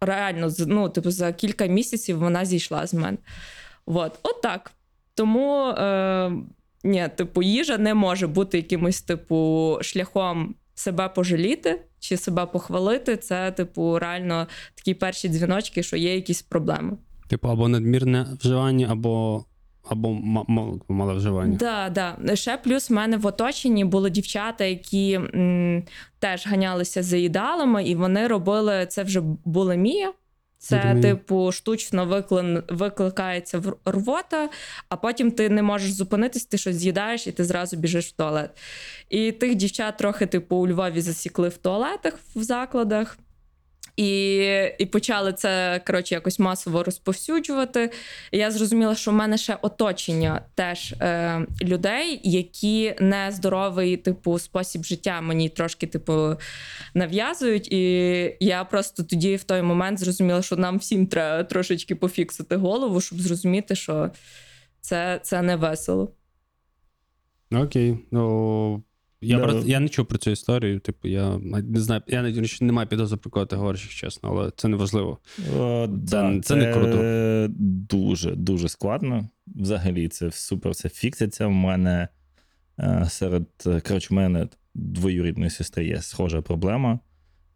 реально ну, типу, за кілька місяців вона зійшла з мене. От, от так. Тому е, ні, типу, їжа не може бути якимось, типу, шляхом себе пожаліти чи себе похвалити. Це, типу, реально такі перші дзвіночки, що є якісь проблеми. Типу, або надмірне вживання, або, або ма- мало, мале вживання. Да, да. Ще плюс в мене в оточенні були дівчата, які м, теж ганялися за ідеалами, і вони робили це вже булимія. Це, Булімія. типу, штучно виклин, викликається в- рвота, а потім ти не можеш зупинитись, ти щось з'їдаєш і ти зразу біжиш в туалет. І тих дівчат трохи, типу, у Львові засікли в туалетах в закладах. І, і почали це коротше якось масово розповсюджувати. І я зрозуміла, що в мене ще оточення теж е, людей, які нездоровий, типу, спосіб життя мені трошки, типу, нав'язують. І я просто тоді в той момент зрозуміла, що нам всім треба трошечки пофіксити голову, щоб зрозуміти, що це, це не весело. Окей. Ну, я, Да. про, я не чув про цю історію. Типу, я не знаю, я не, не маю підозри про кого ти говориш, якщо чесно, але це не важливо. О, да, це не круто. Дуже, дуже складно. Взагалі, це супер все фікситься. В мене е, серед е, коротше, в мене двоюрідної сестри є схожа проблема,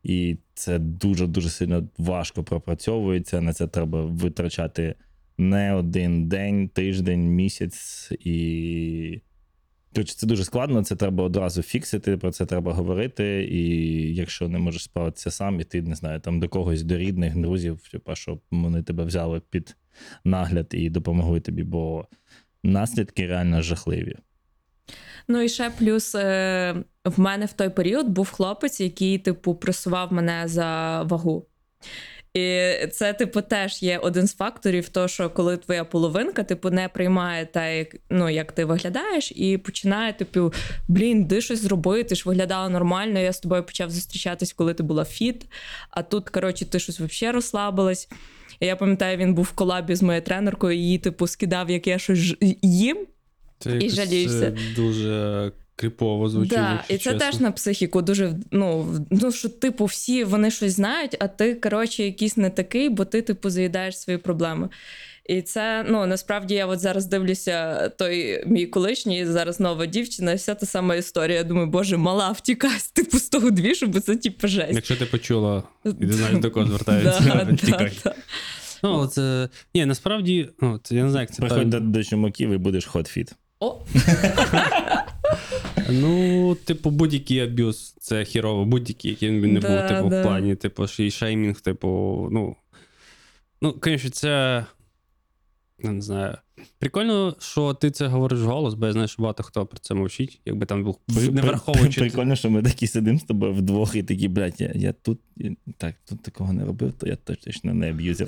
і це дуже-дуже сильно важко пропрацьовується. На це треба витрачати не один день, тиждень, місяць і. Це дуже складно, це треба одразу фіксити, про це треба говорити. І якщо не можеш справитися сам, іти, не знаю, там до когось, до рідних, друзів, типа, щоб вони тебе взяли під нагляд і допомогли тобі, бо наслідки реально жахливі. Ну і ще плюс е, в мене в той період був хлопець, який, типу, пресував мене за вагу. І це, типу, теж є один з факторів, то, що коли твоя половинка, типу, не приймає те, як, ну, як ти виглядаєш, і починає, типу, блін, ти щось зробити, ти ж виглядала нормально. Я з тобою почав зустрічатись, коли ти була фіт. А тут, коротше, ти щось взагалі розслабилась. Я пам'ятаю, він був в колабі з моєю тренеркою, і її, типу, скидав, як я щось їм. Це І е, дуже кріпово звучить. Да, і це чесно. теж на психіку дуже ну, ну що, типу, всі вони щось знають, а ти, коротше, якийсь не такий, бо ти, типу, заїдаєш свої проблеми. І це ну насправді я от зараз дивлюся, той мій колишній, зараз нова дівчина, вся та сама історія. Я думаю, боже, мала втікай типу з того двіжу, бо це типу жесть. Якщо ти почула, і ти знаєш, до кого звертаються, (laughs) Да, да, (laughs) тікай. да. Ну, але це. Ні, насправді, ну, це, я не знаю, як це Приходь до, до чумаків і будеш хотфіт. О, (laughs) Ну, типу, будь-який аб'юз це хірово, будь-який, який він не Да, був, типу, да. в плані, типу, і шеймінг, типу, ну. Ну, звісно, це. Я не знаю. Прикольно, що ти це говориш вголос, бо я знаю, що багато хто про це мовчить, якби там був не враховуючи. Прикольно, що ми такі сидимо з тобою вдвох і такі, блядь, я, я тут так, тут такого не робив, то я точно не аб'юзер.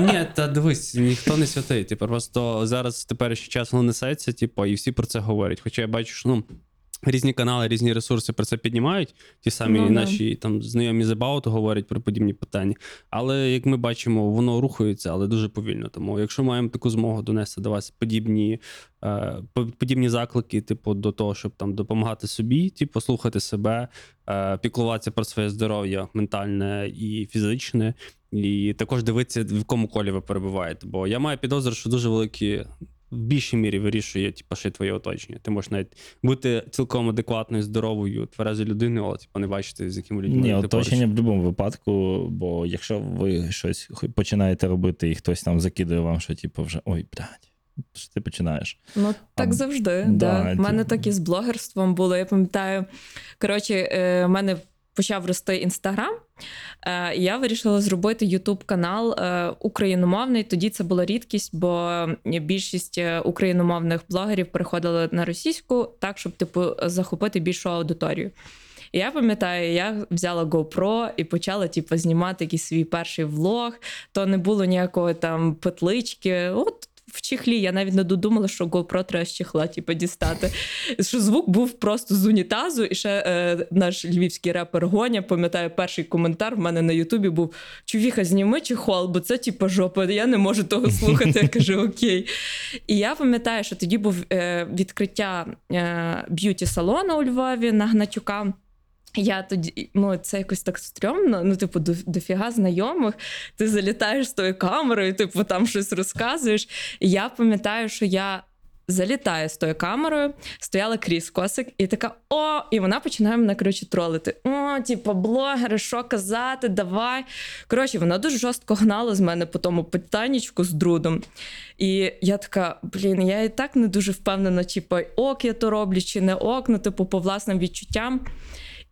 Ні, та дивись, ніхто не святий. Типу, просто зараз теперішній час воно несеться, типу, і всі про це говорять. Хоча я бачу, що ну. Різні канали, різні ресурси про це піднімають. Ті самі Ну, да. наші там знайомі з About говорять про подібні питання. Але як ми бачимо, воно рухається, але дуже повільно. Тому, якщо маємо таку змогу донести до вас подібні, е, подібні заклики, типу, до того, щоб там допомагати собі, типу, слухати себе, е, піклуватися про своє здоров'я ментальне і фізичне, і також дивитися, в якому колі ви перебуваєте. Бо я маю підозру, що дуже великі. В більшій мірі вирішує типу, ще твоє оточення. Ти можеш навіть бути цілком адекватною, здоровою, тверезою людиною, але типу, не бачити, з якими людьми. Ні, ти оточення в будь-якому випадку, бо якщо ви щось починаєте робити, і хтось там закидує вам, що типу вже ой, блядь, що ти починаєш? Ну, так А, завжди. да, Да, ті- У мене так і з блогерством було. Я пам'ятаю, коротше, е, в мене почав рости інстаграм. Е, я вирішила зробити Ютуб канал е, україномовний. Тоді це була рідкість, бо більшість е, україномовних блогерів переходили на російську, так, щоб типу захопити більшу аудиторію. Я пам'ятаю, я взяла GoPro і почала типу, знімати якийсь свій перший влог. То не було ніякої там петлички. От в чехлі я навіть не додумала, що GoPro треба з чехла типу, дістати. Що звук був просто з унітазу, і ще е, наш львівський репер Гоня, пам'ятаю, перший коментар в мене на Ютубі був: Чувіха, зніми чехол, бо це типу жопа, я не можу того слухати. Я кажу, окей. І я пам'ятаю, що тоді був е, відкриття е, б'юті-салону у Львові на Гнатюка. Я тоді, ну це якось так стрьомно, ну, типу, до, дофіга знайомих. Ти залітаєш з тою камерою, типу, там щось розказуєш. І я пам'ятаю, що я залітаю з тою камерою, стояла крізь косик, і така: о, і вона починає мене коротше тролити. О, типу, блогери, що казати, давай. Коротше, вона дуже жорстко гнала з мене по тому питаннячку з друдом. І я така, блін, я і так не дуже впевнена, типу, ок, я то роблю чи не ок, ну, типу, по власним відчуттям.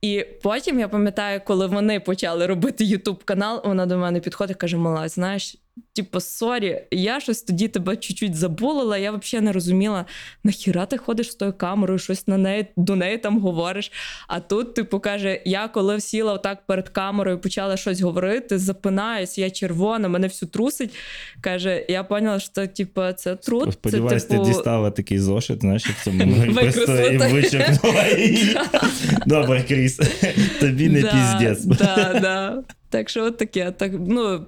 І потім я пам'ятаю, коли вони почали робити Ютуб канал, вона до мене підходить каже: Мала, знаєш, типу, sorry, я щось тоді тебе чуть-чуть забулила. Я взагалі не розуміла, нахіра ти ходиш з тою камерою, щось на неї до неї там говориш. А тут, типу, каже, я коли сіла отак перед камерою, почала щось говорити, запинаюсь, я червона, мене всю трусить. Каже, я поняла, що це, типу, це труд. Сподіваюсь, типу... ти дістала такий зошит, знаєш, в цьому просто і вичеркнула (laughs) її. Добре, Кріс, тобі не піздець. Да, да. Так що от таке. Так, ну,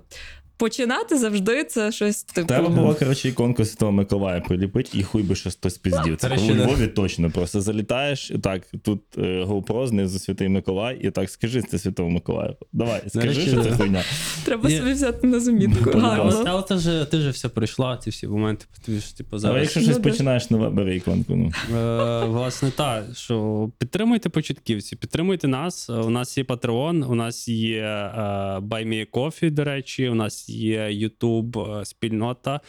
починати завжди це щось типу. Треба було, коротше, іконку Святого Миколая приліпити, і хуй би щось хтось піздів. Це До у. Львові точно. Просто залітаєш, і так, тут е, GoPro, знизу Святий Миколай, і так, скажи це Святого Миколаю. Давай, скажи, що це хуйня. Треба собі взяти на замітку. Ну, Гарно. Але, ти, вже, ти вже все пройшла, ці всі моменти. Тобі ж, типу, Але якщо щось Ну, починаєш нове, бери іконку. Ну. Е, власне, так, що підтримуйте початківці, підтримуйте нас. У нас є Patreon, у нас є е, Buy Me a Coffee, до речі, у нас є YouTube е, спільнота.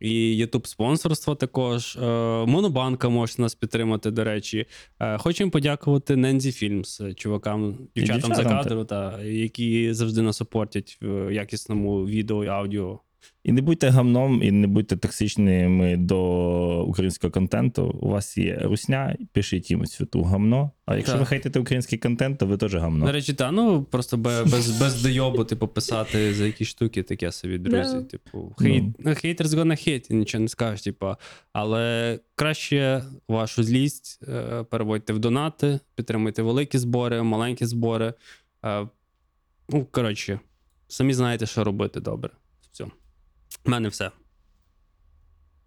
І YouTube спонсорство також. Е, Монобанка може нас підтримати, до речі. Е, Хочемо подякувати Нензі Фільмс, чувакам, дівчатам за кадру, та, які завжди нас супортять в якісному відео і аудіо. І не будьте гамном, і не будьте токсичними до українського контенту. У вас є русня, пишіть їм святу гамно. А якщо Так. ви хейтите український контент, то ви теж гамно. До речі, та ну просто (laughs) без, без дойобу, типу, писати за якісь штуки, таке собі, друзі. Да. Типу, хейт, haters gonna hate, і нічого не скажеш, типу. Але краще вашу злість е, переводьте в донати, підтримуйте великі збори, маленькі збори. Е, ну, коротше, самі знаєте, що робити добре. Все. У мене все.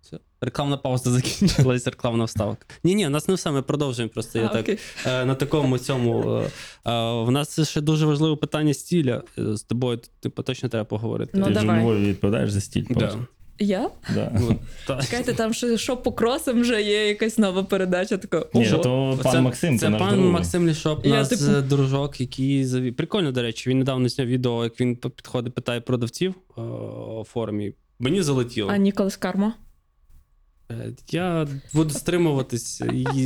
Все. Рекламна пауза закінчилась, рекламна вставка. Ні, ні, у нас не все, ми продовжуємо. Просто я А, так е, на такому цьому. е, е, В нас ще дуже важливе питання стіля. З тобою типу, точно треба поговорити. Ну, Ти вже давай. Львові відповідаєш за стіль. Да. Я? Да. Ну, та. Чекайте, там що, що по кросам вже є якась нова передача. Така, Ні, ого. то пан Це- Максим, це це наш пан друг. Максим Лішоп, Я, нас типу- е, дружок, який завів. Прикольно, до речі, він недавно зняв відео, як він підходить, питає продавців е, у форумі. Мені залетіло. А Ніколас Карма? Е, Я буду стримуватись.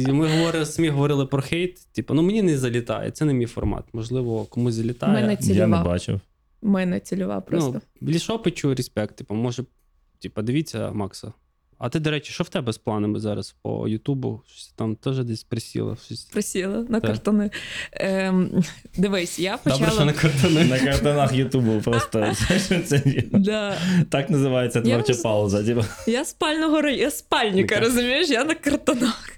Ми говорили, самі говорили про хейт. Типу, ну мені не залітає, це не мій формат. Можливо, комусь залітає. Мене Я цільова. не бачив. Мене цільова просто. Ну, Лішопичу респект. Типу, може, типу, дивіться, Макса. А ти, до речі, що в тебе з планами зараз по Ютубу? Там теж десь присіло. Щось... Присіла на Так. картони. Ем, дивись, я почала. Добре, що на картони. На картонах Ютубу просто (laughs) це Да. так називається творча пауза. Типу. Я спального я спальника, розумієш? Я на картонах.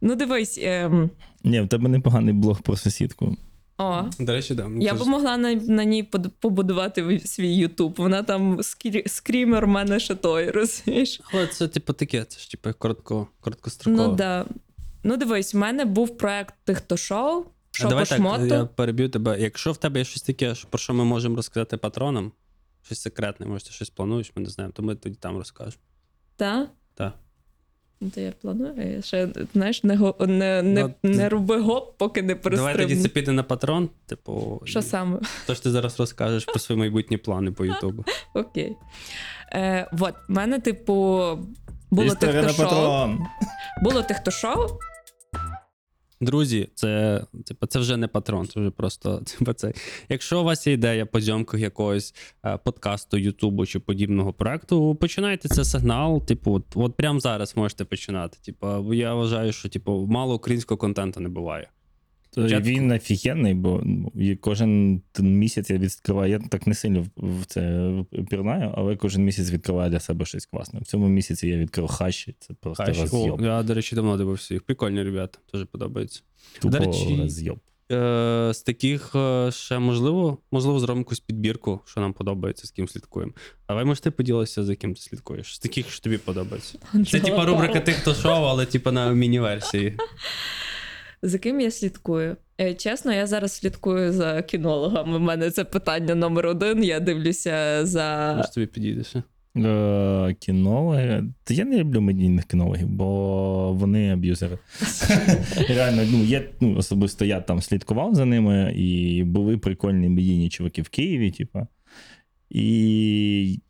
Ну, дивись, ем, Ні, в тебе непоганий блог про сусідку. О, До речі, да. я б могла на, на ній побудувати свій Ютуб. Вона там скрі, скрімер в мене ще той, розумієш? Але це, типу, таке, це ж типу коротко, короткостроково. Ну да. Ну, дивись, в мене був проект тих, хто шоу. А Шо давай так, я переб'ю тебе. Якщо в тебе є щось таке, про що ми можемо розказати патронам, щось секретне, може, ти щось плануєш, ми не знаємо, то ми тоді там розкажемо. Та? Так. Ну, то я планую. Я ще, знаєш, не, го, не, не, Ну, ти- не роби гоп, поки не Давай тоді це перестрибну. піде на патрон. Типу, Що і- саме? то ж ти зараз розкажеш про свої майбутні плани по Ютубу. (laughs) Окей. Е, от, в мене, типу, було тих, Історія хто на шоу. патрон. Було тих, хто шоу. Друзі, це, типу, це вже не патрон, це вже просто (laughs) типу, це. Якщо у вас є ідея по зйомках якогось е, подкасту, Ютубу чи подібного проекту, починайте це сигнал. Типу, от, от прямо зараз можете починати. Типу, я вважаю, що типу, мало українського контенту не буває. Спочатку- Він офігенний, бо ну, кожен місяць я відкриваю. Я так не сильно в- це пірнаю, але кожен місяць відкриваю для себе щось класне. В цьому місяці я відкрив хаші. Це просто Хай ще- О, я, до речі, давно дивився їх. Прикольні ребята, теж подобається. Тупо до речі, розйоб. Е, з таких е, ще можливо, можливо, зробимо якусь підбірку, що нам подобається, з ким слідкуємо. Давай, може, ти поділися, за ким ти слідкуєш. З таких, що тобі подобається. Це типа рубрика тих, хто шоу, але типа на міні-версії. (laughs) За ким я слідкую? Е, Чесно, я зараз слідкую за кінологами. У мене це питання номер один. Я дивлюся за Може, тобі підійдеш. Е, Кінологи. Та я не люблю медійних кінологів, бо вони аб'юзери. (laughs) Реально, ну, я, ну, особисто я там слідкував за ними, і були прикольні медійні чуваки в Києві, типу. І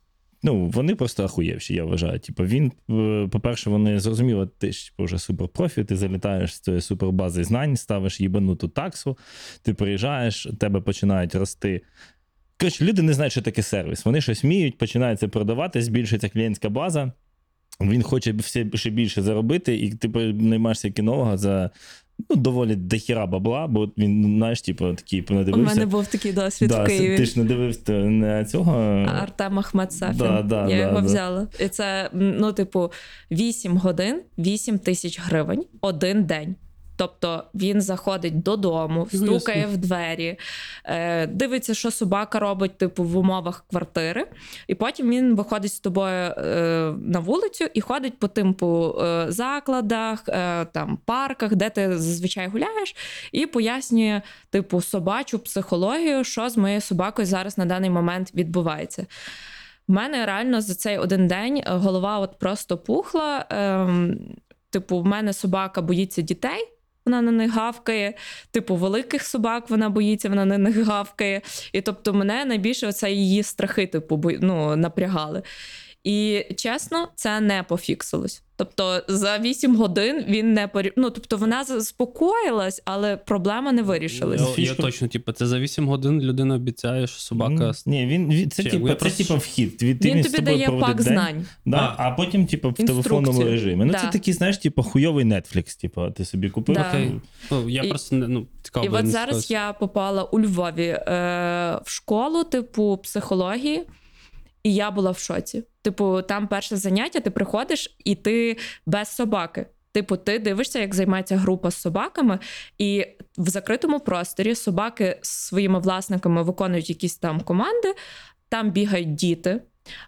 ну, вони просто ахуєвші, я вважаю. Типу, він, е, по-перше, вони зрозуміло, ти ж типу, вже суперпрофі, ти залітаєш з цієї супербази знань, ставиш їбануту таксу, ти приїжджаєш, тебе починають рости. Коротше, люди не знають, що таке сервіс. Вони щось вміють, починають це продавати, збільшується клієнтська база. Він хоче все ще більше заробити, і ти наймаєшся кінолога за ну, доволі дохіра бабла, бо він, знаєш, типу, такий у мене був такий досвід да, в Києві. Ти ж не дивився на цього. Артем Ахмед Сафін. Да, да, я да, його да. взяла. І це, ну, типу, 8 годин, 8 тисяч гривень один день. Тобто він заходить додому, стукає в двері, е, дивиться, що собака робить, типу, в умовах квартири, і потім він виходить з тобою е, на вулицю і ходить по типу е, закладах, е, там парках, де ти зазвичай гуляєш, і пояснює, типу, собачу психологію, що з моєю собакою зараз на даний момент відбувається. В мене реально за цей один день голова от просто пухла. Ем, типу, в мене собака боїться дітей. Вона на них гавкає, типу, великих собак вона боїться, вона на них гавкає. І тобто мене найбільше оце її страхи, типу, ну, напрягали. І чесно, це не пофіксилось. Тобто за 8 годин він не порі... Ну, тобто вона заспокоїлась, але проблема не вирішилась. Я, я точно, типу, це за 8 годин людина обіцяє, що собака. Ні, він, він це, Чи, типу, це просто- типу вхід. Він, Він він тобі дає пак день, знань. Да, А. а потім, типу, в Інструкцію. телефонному режимі. Ну, це такий, знаєш, типу, хуйовий Netflix, типу, ти собі купив. Да. Окей. Ну, я І- просто не- ну, цікаво. І от зараз я попала у Львові е, в школу, типу, психології, і я була в шоці. Типу, там перше заняття, ти приходиш і ти без собаки. Типу, ти дивишся, як займається група з собаками, і в закритому просторі собаки з своїми власниками виконують якісь там команди, там бігають діти.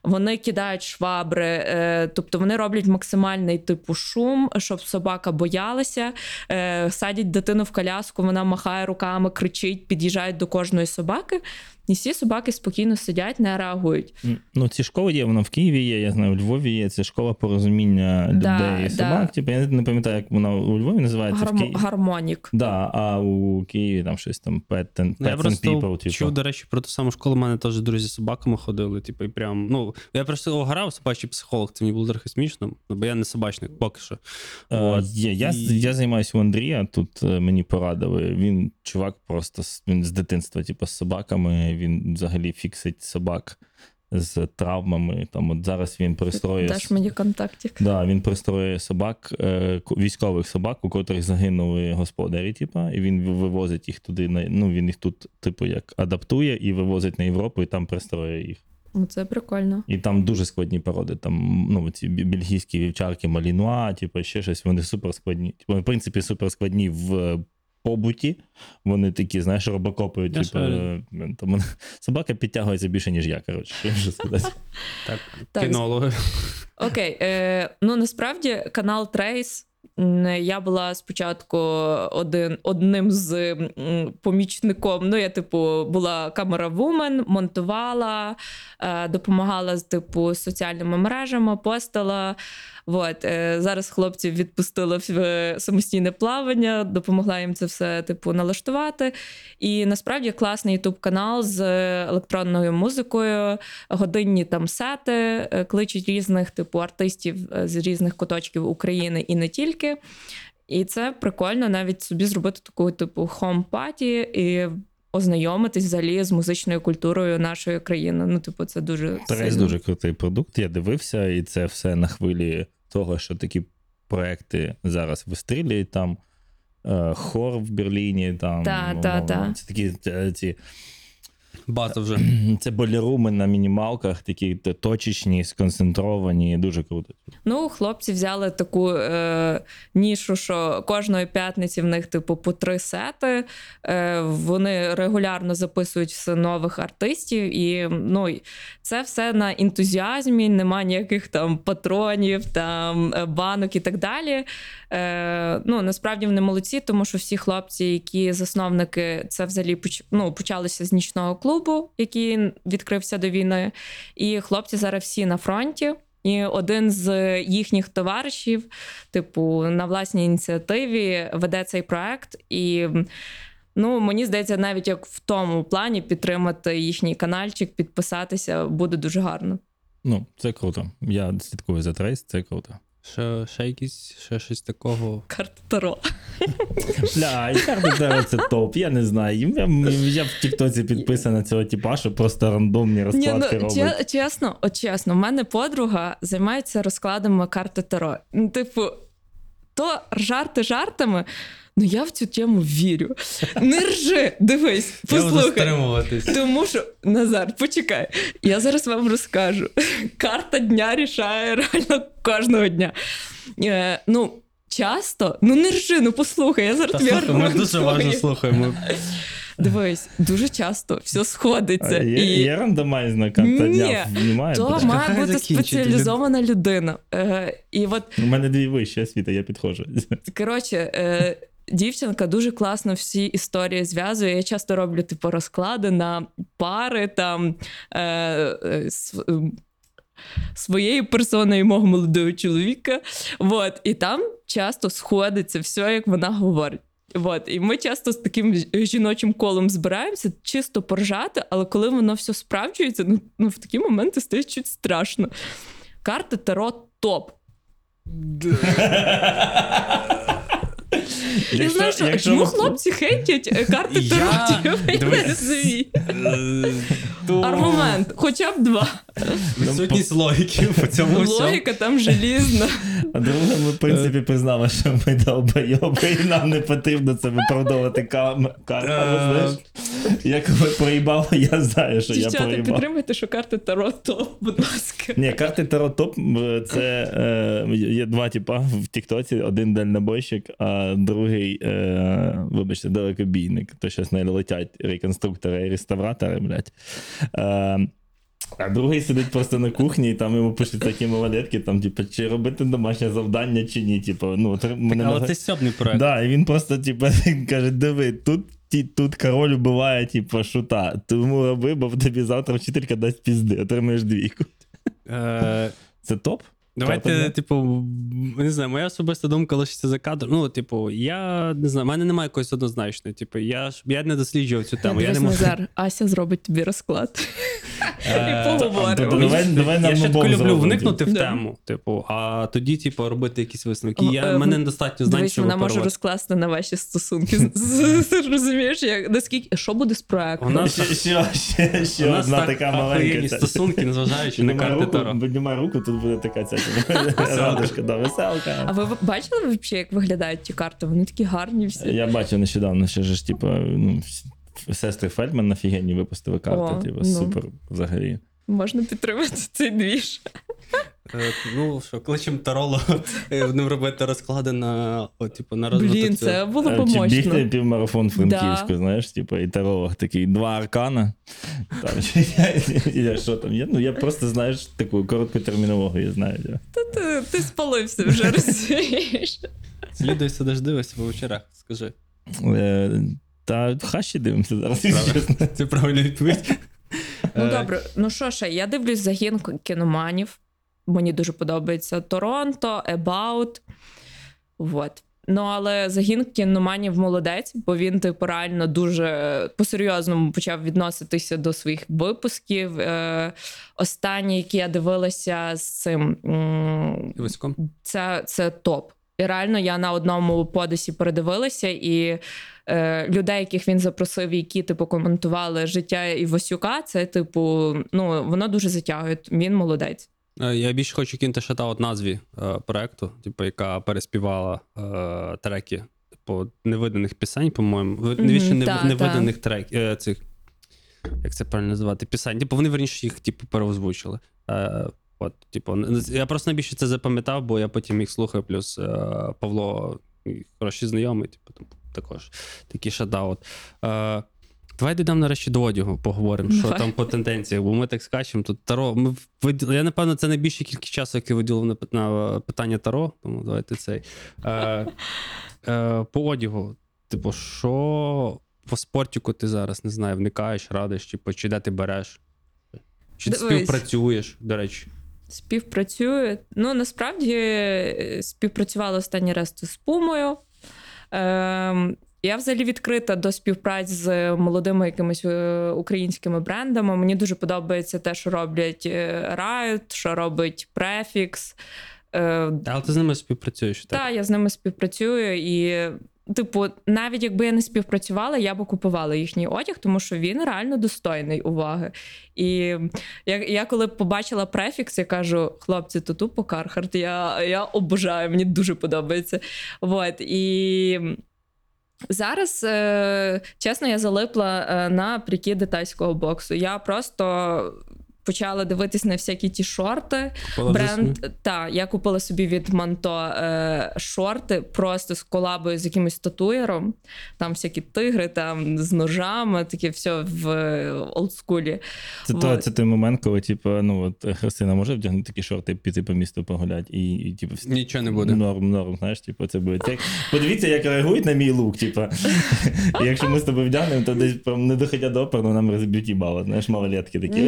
Вони кидають швабри, е, тобто вони роблять максимальний типу шум, щоб собака боялася, е, садять дитину в коляску, вона махає руками, кричить, під'їжджають до кожної собаки. І всі собаки спокійно сидять, не реагують. Ну, ці школи є, вона в Києві є, я знаю, у Львові є. Це школа порозуміння людей Да, і собак. да. Типу, я не пам'ятаю, як вона у Львові називається. в Києві. гармонік. Да, а у Києві там щось там Pet and, Ну, я and просто People, типу. чув, до речі, про ту саму школу. У мене теж друзі з собаками ходили. Типу, і прям, ну, я просто грав собачий психолог, це мені було трохи смішно, ну, бо я не собачник поки що. Е, От. Є. Я, І- я займаюся у Андрія. Тут е, мені порадили. Він чувак просто він з дитинства, типу, з собаками. Він взагалі фіксить собак з травмами. Там от зараз він пристроює. Даш мені контактик. Да, він пристроює собак, е, військових собак, у котрих загинули господарі, типа, і він вивозить їх туди. На, ну, він їх тут, типу, як адаптує і вивозить на Європу, і там пристроює їх. Ну, це прикольно. І там дуже складні породи. Там ну, ці бельгійські вівчарки, малінуа, типу, ще щось, вони супер складні. Типу, в принципі, супер складні в побуті. Вони такі, знаєш, робокопи, типу, е, тому (laughs) собака підтягується більше, ніж я. Коротше, що сказати. (laughs) Так, Так, кінологи. (laughs) Окей, е, ну насправді канал Трейс. Я була спочатку один, одним з помічником. Ну, я, типу, була камера вумен, монтувала, е, допомагала з типу соціальними мережами, постила. От, е, зараз хлопців відпустила в е, самостійне плавання, допомогла їм це все типу налаштувати. І насправді класний ютуб канал з електронною музикою, годинні там сети, е, кличуть різних типу артистів е, з різних куточків України і не тільки. І це прикольно навіть собі зробити таку типу хом-паті і ознайомитись взагалі з музичною культурою нашої країни. Ну, типу, це дуже сильно. дуже крутий продукт. Я дивився, і це все на хвилі того, що такі проекти зараз вистрілюють там. е, хор в Берліні. Там, Та, та, та. Це такі е, ці База вже. (clears throat) Це боліруми на мінімалках, такі точечні, сконцентровані, дуже круто. Ну, хлопці взяли таку е, нішу, що кожної п'ятниці в них, типу, по три сети. Е, вони регулярно записують все нових артистів, і ну, й- це все на ентузіазмі, нема ніяких там патронів, там е, банок і так далі. Е, ну, насправді вони молодці, тому що всі хлопці, які засновники, це взагалі ну, почалися з нічного клубу, який відкрився до війни. І хлопці зараз всі на фронті. І один з їхніх товаришів, типу, на власній ініціативі веде цей проект. І ну, мені здається, навіть як в тому плані підтримати їхній каналчик, підписатися буде дуже гарно. Ну, це круто. Я слідкую за трейс, це круто. Ще, ще якісь, ще щось такого. Карта Таро. Бля, і карта Таро це топ, я не знаю. Я, я в Тіктоці підписана цього типа, що просто рандомні Ні, розкладки ну, робить. чесно, от чесно, в мене подруга займається розкладами карти Таро. Ну, типу, то жарти жартами. Ну я в цю тему вірю. Не ржи, дивись, Я послухай. стримуватись. Тому що Назар, почекай, я зараз вам розкажу. Карта дня рішає реально кожного дня. Е, ну, часто, ну не ржи, ну послухай, я зараз тобі ми дуже уважно слухаємо. Дивись, дуже часто все сходиться. А Є, і... є рандомайзна карта Ні, дня, немає. То має бути спеціалізована людина. Е, і от, У мене дві вищі освіти, я підходжу. (laughs) коротше, е, дівчинка дуже класно всі історії зв'язує. Я часто роблю типу розклади на пари там. Е, е, с- Своєю персоною мого молодого чоловіка. Вот. І там часто сходиться все, як вона говорить. Вот. І ми часто з таким жіночим колом збираємося, чисто поржати, але коли воно все справджується, ну, ну в такі моменти стає чуть страшно. Карти Таро топ. Я знаю, що чому хлопці хейтять е, карти (laughs) Я- Таро? (laughs) Я не Дивись. розумію. То- Аргумент, хоча б два. Відсутність логіки по цьому всьому. Логіка там желізна. А друге, ми, в принципі, признали, що ми долбойоби, і нам не потрібно це виправдовувати кармами, Е. знаєш. Я коли проїбав, я знаю, що я Дівчата, проїбав. підтримуйте, що карти Таро топ, будь ласка. Ні, карти Таро топ це е, є два типа в Тіктоці: один дальнобойщик, а другий, е, вибачте, далекобійник. То щось не летять реконструктори і реставратори, блядь. Е, а другий сидить просто на кухні, і там йому пишуть такі малолетки, там, типу, чи робити домашнє завдання, чи ні. Типу, ну, тр- мене Але це сьобний проект. Да, і він просто, типу, (laughs) він каже: диви, тут. ті- Тут король убиває, типу, шута. Тому роби, бо тобі завтра вчителька дасть пізди, отримаєш двійку. Е, Це топ? Давайте, Та, типу, не знаю, моя особиста думка лишиться за кадром. Ну, типу, я не знаю, в мене немає якоїсь однозначної. Типу, я ж я не досліджував цю тему. Я я не можу. Ася зробить тобі розклад. Е, поговоримо. я ще таки люблю вникнути в тему, типу, а тоді, типу, робити якісь висновки. Я, е, мене недостатньо знань, щоб вона може розкласти на ваші стосунки. Розумієш, як наскільки що буде з проектом? У нас Ще, одна така маленька. стосунки, незважаючи на карти Таро. Піднімай руку, тут буде така ця (laughs) (laughs) радужка, да, А ви бачили взагалі, як виглядають ті карти? Вони такі гарні всі. Я бачив нещодавно, що ж, типу, ну, сестри Фельдман офігенні випустили О, карти, типу, ну. супер взагалі. Можна підтримати цей двіж. Е, Ну, що, кличем Тароло, (laughs) е, будемо робити розклади на, о, типу, на розвиток. Блін, це було б Е, Чи бігти мощно. півмарафон Франківську, знаєш, типу, і таролог такий, два аркана. Там, чи (laughs) я, я, що там є? Ну, я просто, знаєш, таку коротку термінологію я знаю. Я. Та ти, ти спалився вже (laughs) розумієш. Слідуй сидиш, дивишся по вечорах, скажи. Та хащі дивимося зараз, чесно. Це правильна відповідь. Ну Е, добре, ну що ще? Я дивлюсь загін кіноманів. Мені дуже подобається Торонто, About. Вот. Ну, але загін кіноманів молодець, бо він, типу, реально дуже по-серйозному почав відноситися до своїх випусків. Е, останній, який я дивилася з цим. м, це, це топ. І реально я на одному подисі передивилася, і людей, яких він запросив, які типу коментували життя Івасюка, це типу, ну воно дуже затягує. Він молодець. Е, Я більше хочу кинути шатаут назві е, проекту, типу, яка переспівала е, треки типу, невиданих пісень, по-моєму. Навіщо не, та, невиданих трек, е, цих. Як це правильно називати? Пісень. Типу, вони верніше їх, типу, переозвучили. Е, от, типу, я просто найбільше це запам'ятав, бо я потім їх слухаю, плюс е, Павло, хороший знайомий, типу, також такий шатаут. Е, Давай дійдемо нарешті до одягу, поговоримо, що Давай. там по тенденціях, бо ми так скачемо. Тут Таро. Ми виділи, я, напевно, це найбільша кількість часу, який виділив на, питання Таро, тому давайте цей. Е, е, по одягу. Типу, що по спортіку ти зараз не знаю, вникаєш, радиш, типу, чи де ти береш? Чи Дивись. співпрацюєш, до речі? Співпрацює. Ну, насправді е, співпрацювала останній раз з Пумою. Ем, я взагалі відкрита до співпраці з молодими якимись е, українськими брендами. Мені дуже подобається те, що роблять е, Riot, що робить Prefix. Е, але ти з ними співпрацюєш. Так? та, я з ними співпрацюю і. Типу, навіть якби я не співпрацювала, я б купувала їхній одяг, тому що він реально достойний уваги. І я, я коли побачила префікс, я кажу: хлопці, то тупо Кархарт. Я, я обожаю, мені дуже подобається. Вот. І зараз, е, чесно, я залипла е, на прикиди тайського боксу. Я просто почала дивитись на всякі ті шорти. Купила? Бренд, та, я купила собі від Манто е, шорти просто з колабою з якимось татуєром. Там всякі тигри, там з ножами, таке все в е, олдскулі. Це, Вот. то, це той момент, коли, типу, ну, от Христина може вдягнути такі шорти, піти по місту погуляти, і, і типу, Нічого не буде. Норм, норм, знаєш, типу, це буде. Як... Подивіться, як реагують на мій лук. Типу. (laughs) Якщо ми з тобою вдягнемо, то десь не доходя до оперну, нам розб'ють їбало. Знаєш, малолетки такі.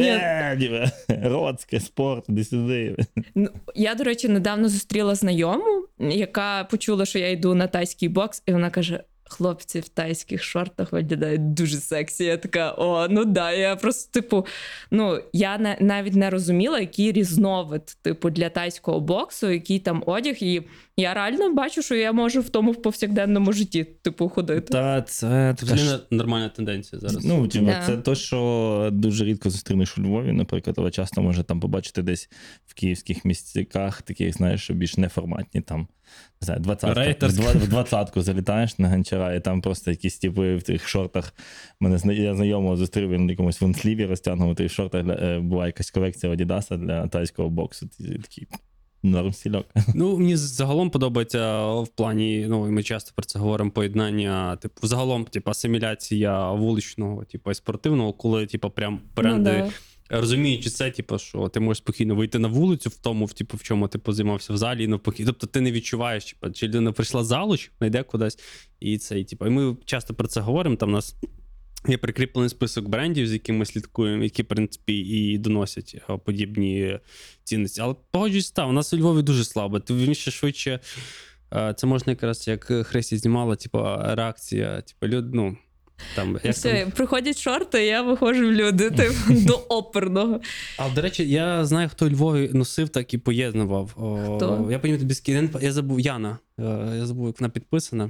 Ні. «Е, типу, Роцьке, спорт, де сюди. Ну, я, до речі, недавно зустріла знайому, яка почула, що я йду на тайський бокс, і вона каже: хлопці в тайських шортах виглядають дуже сексі. Я така, о, ну да. Я просто, типу, ну я не, навіть не розуміла, який різновид, типу, для тайського боксу, який там одяг. І я реально бачу, що я можу в тому в повсякденному житті, типу, ходити. Та це Це взагалі нормальна тенденція зараз. Ну, типу, Да. це то, що дуже рідко зустрінеш у Львові, наприклад, але часто може там побачити десь в київських місцяках, таких, знаєш, більш неформатні там. Не знаю, двадцятка. В двадцятку залітаєш на гончара, і там просто якісь типи в тих шортах. Мене зна- я знайомого зустрів він в якомусь вунсліві розтягнутий в шортах. Для, е, була якась колекція Адідаса для тайського боксу. Такий норм стільок. (laughs) Ну, мені загалом подобається в плані, ну, і ми часто про це говоримо, поєднання, типу, загалом, типу, асиміляція вуличного, типу, і спортивного, коли, типу, прям бренди. Ну, да. Розуміючи це, типу, що ти можеш спокійно вийти на вулицю в тому, в, типу, в чому ти позаймався в залі, і навпаки. Тобто ти не відчуваєш, типу, чи людина прийшла з залу, чи вона кудись. І це, і, типу, і ми часто про це говоримо. Там у нас є прикріплений список брендів, з якими ми слідкуємо, які, в принципі, і доносять е, подібні цінності. Але погоджуюсь, та, у нас у Львові дуже слабо. Ти вірніше швидше. е, Це можна якраз як Хресті знімала, типу, реакція, типу, ну, там, як Все, там, приходять шорти, я виходжу в люди, (laughs) типу, до оперного. А до речі, я знаю, хто у Львові носив так і поєднував. О, Хто? Я пам'ятаю тобі скін. Я забув Яна. Е, Я забув, як вона підписана.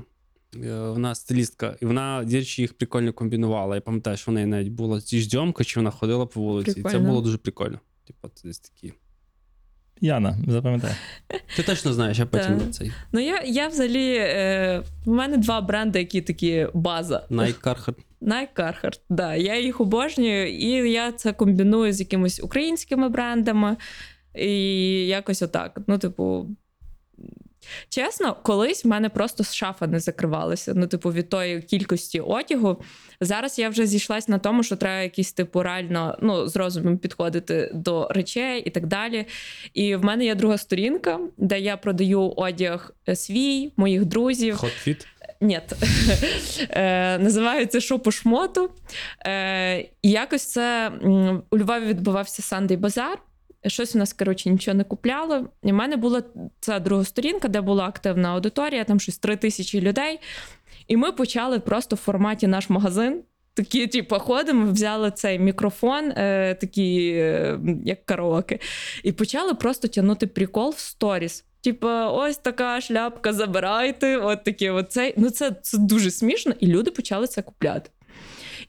Е, Вона стилістка, і вона дірчі їх прикольно комбінувала. Я пам'ятаю, що в неї навіть була зйомка, чи вона ходила по вулиці. І це було дуже прикольно. Типу, це десь такі. Яна, запам'ятай. Ти точно знаєш, я потім цей Ну, я, я взагалі. Е, в мене два бренди, які такі база. Nike Carhartt. Nike Carhartt, да, я їх обожнюю, і я це комбіную з якимись українськими брендами. І якось отак. Ну, типу. Чесно, колись в мене просто шафа не закривалася. Ну, типу, від тої кількості одягу. Зараз я вже зійшлась на тому, що треба якісь, типу, реально ну, з розумом підходити до речей і так далі. І в мене є друга сторінка, де я продаю одяг е, свій, моїх друзів. Hot Ні. (laughs) Е, Називається Шопу шмоту. Е, І якось це у Львові відбувався Сандей Базар. Щось у нас, коротше, нічого не купляло. І в мене була ця друга сторінка, де була активна аудиторія, там щось три тисячі людей. І ми почали просто в форматі наш магазин. Такі, типу, ходимо, взяли цей мікрофон, е, такий, е, як караоке, і почали просто тягнути прикол в сторіс. Типа, ось така шляпка, забирайте. От такі, оцей. Ну, це, це дуже смішно, і люди почали це купляти.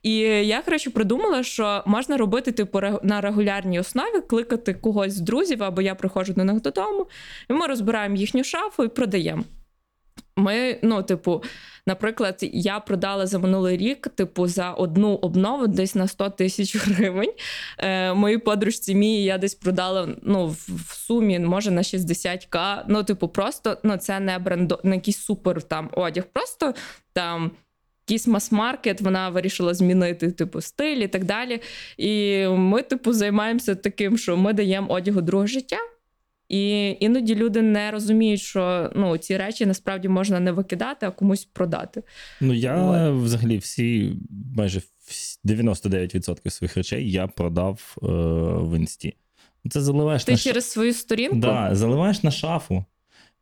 І я, коротше, придумала, що можна робити типу на регулярній основі, кликати когось з друзів, або я приходжу до них додому, і ми розбираємо їхню шафу і продаємо. Ми, ну, типу, наприклад, я продала за минулий рік, типу, за одну обнову десь на 100 тисяч гривень. Е, моїй подружці Мії я десь продала ну, в, сумі, може, на 60к. Ну, типу, просто ну, це не брендо, не якийсь супер там одяг. Просто там якийсь мас-маркет, вона вирішила змінити типу стиль і так далі. І ми, типу, займаємося таким, що ми даємо одягу друге життя. І іноді люди не розуміють, що ну, ці речі насправді можна не викидати, а комусь продати. Ну, я взагалі всі, майже всі- 99% своїх речей я продав е, в інсті. Це заливаєш Ти на через свою сторінку? Да, заливаєш на шафу.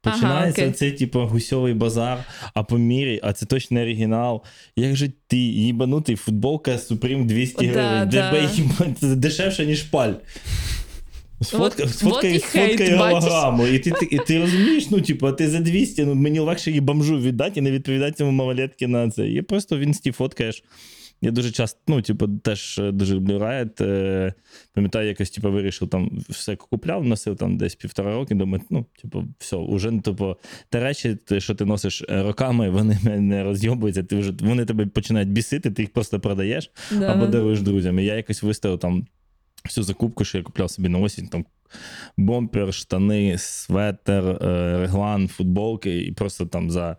Ага, Починається окей. цей, типу, гусьовий базар, а по мірі, а це точно не оригінал. Як же ти їбанутий, футболка Supreme 200 Да, гривень, да. де це дешевше, ніж паль. Сфотка, От- сфоткай, от і сфоткай голограму. І ти, ти, і ти розумієш, ну, типу, ти за 200, ну мені легше її бомжу віддати і не відповідати цьому малолетки на це. І просто в інсті фоткаєш. Я дуже часто, ну, типу, теж е, дуже люблю Riot. Е, пам'ятаю, якось, типу, вирішив там все купляв, носив там десь півтора роки. Думаю, ну, типу, все, уже, типу, те речі, те, що ти носиш е, роками, вони (laughs) не розйобуються, ти вже, вони тебе починають бісити, ти їх просто продаєш Да. або даруєш друзям. І я якось виставив там всю закупку, що я купляв собі на осінь, там бомпер, штани, светер, е, реглан, футболки, і просто там за.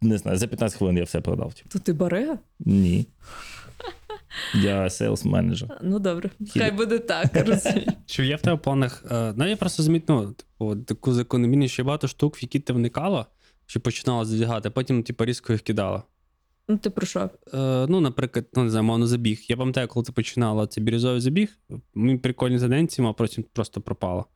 Не знаю, за 15 хвилин я все продав. Типу. То ти барига? Ні. Я сейлс менеджер. Ну добре, Хіба. хай буде так. розумію. Чи є в тебе в планах? Е, ну, я просто замітну, типу, таку закономірність, що багато штук, в які ти вникала, чи починала задягати, а потім, типу, різко їх кидала. Ну ти про що? Е, ну, наприклад, ну, не знаю, мовно забіг. Я пам'ятаю, коли ти починала цей бірюзовий забіг, мені прикольні тенденції, а потім просто пропало.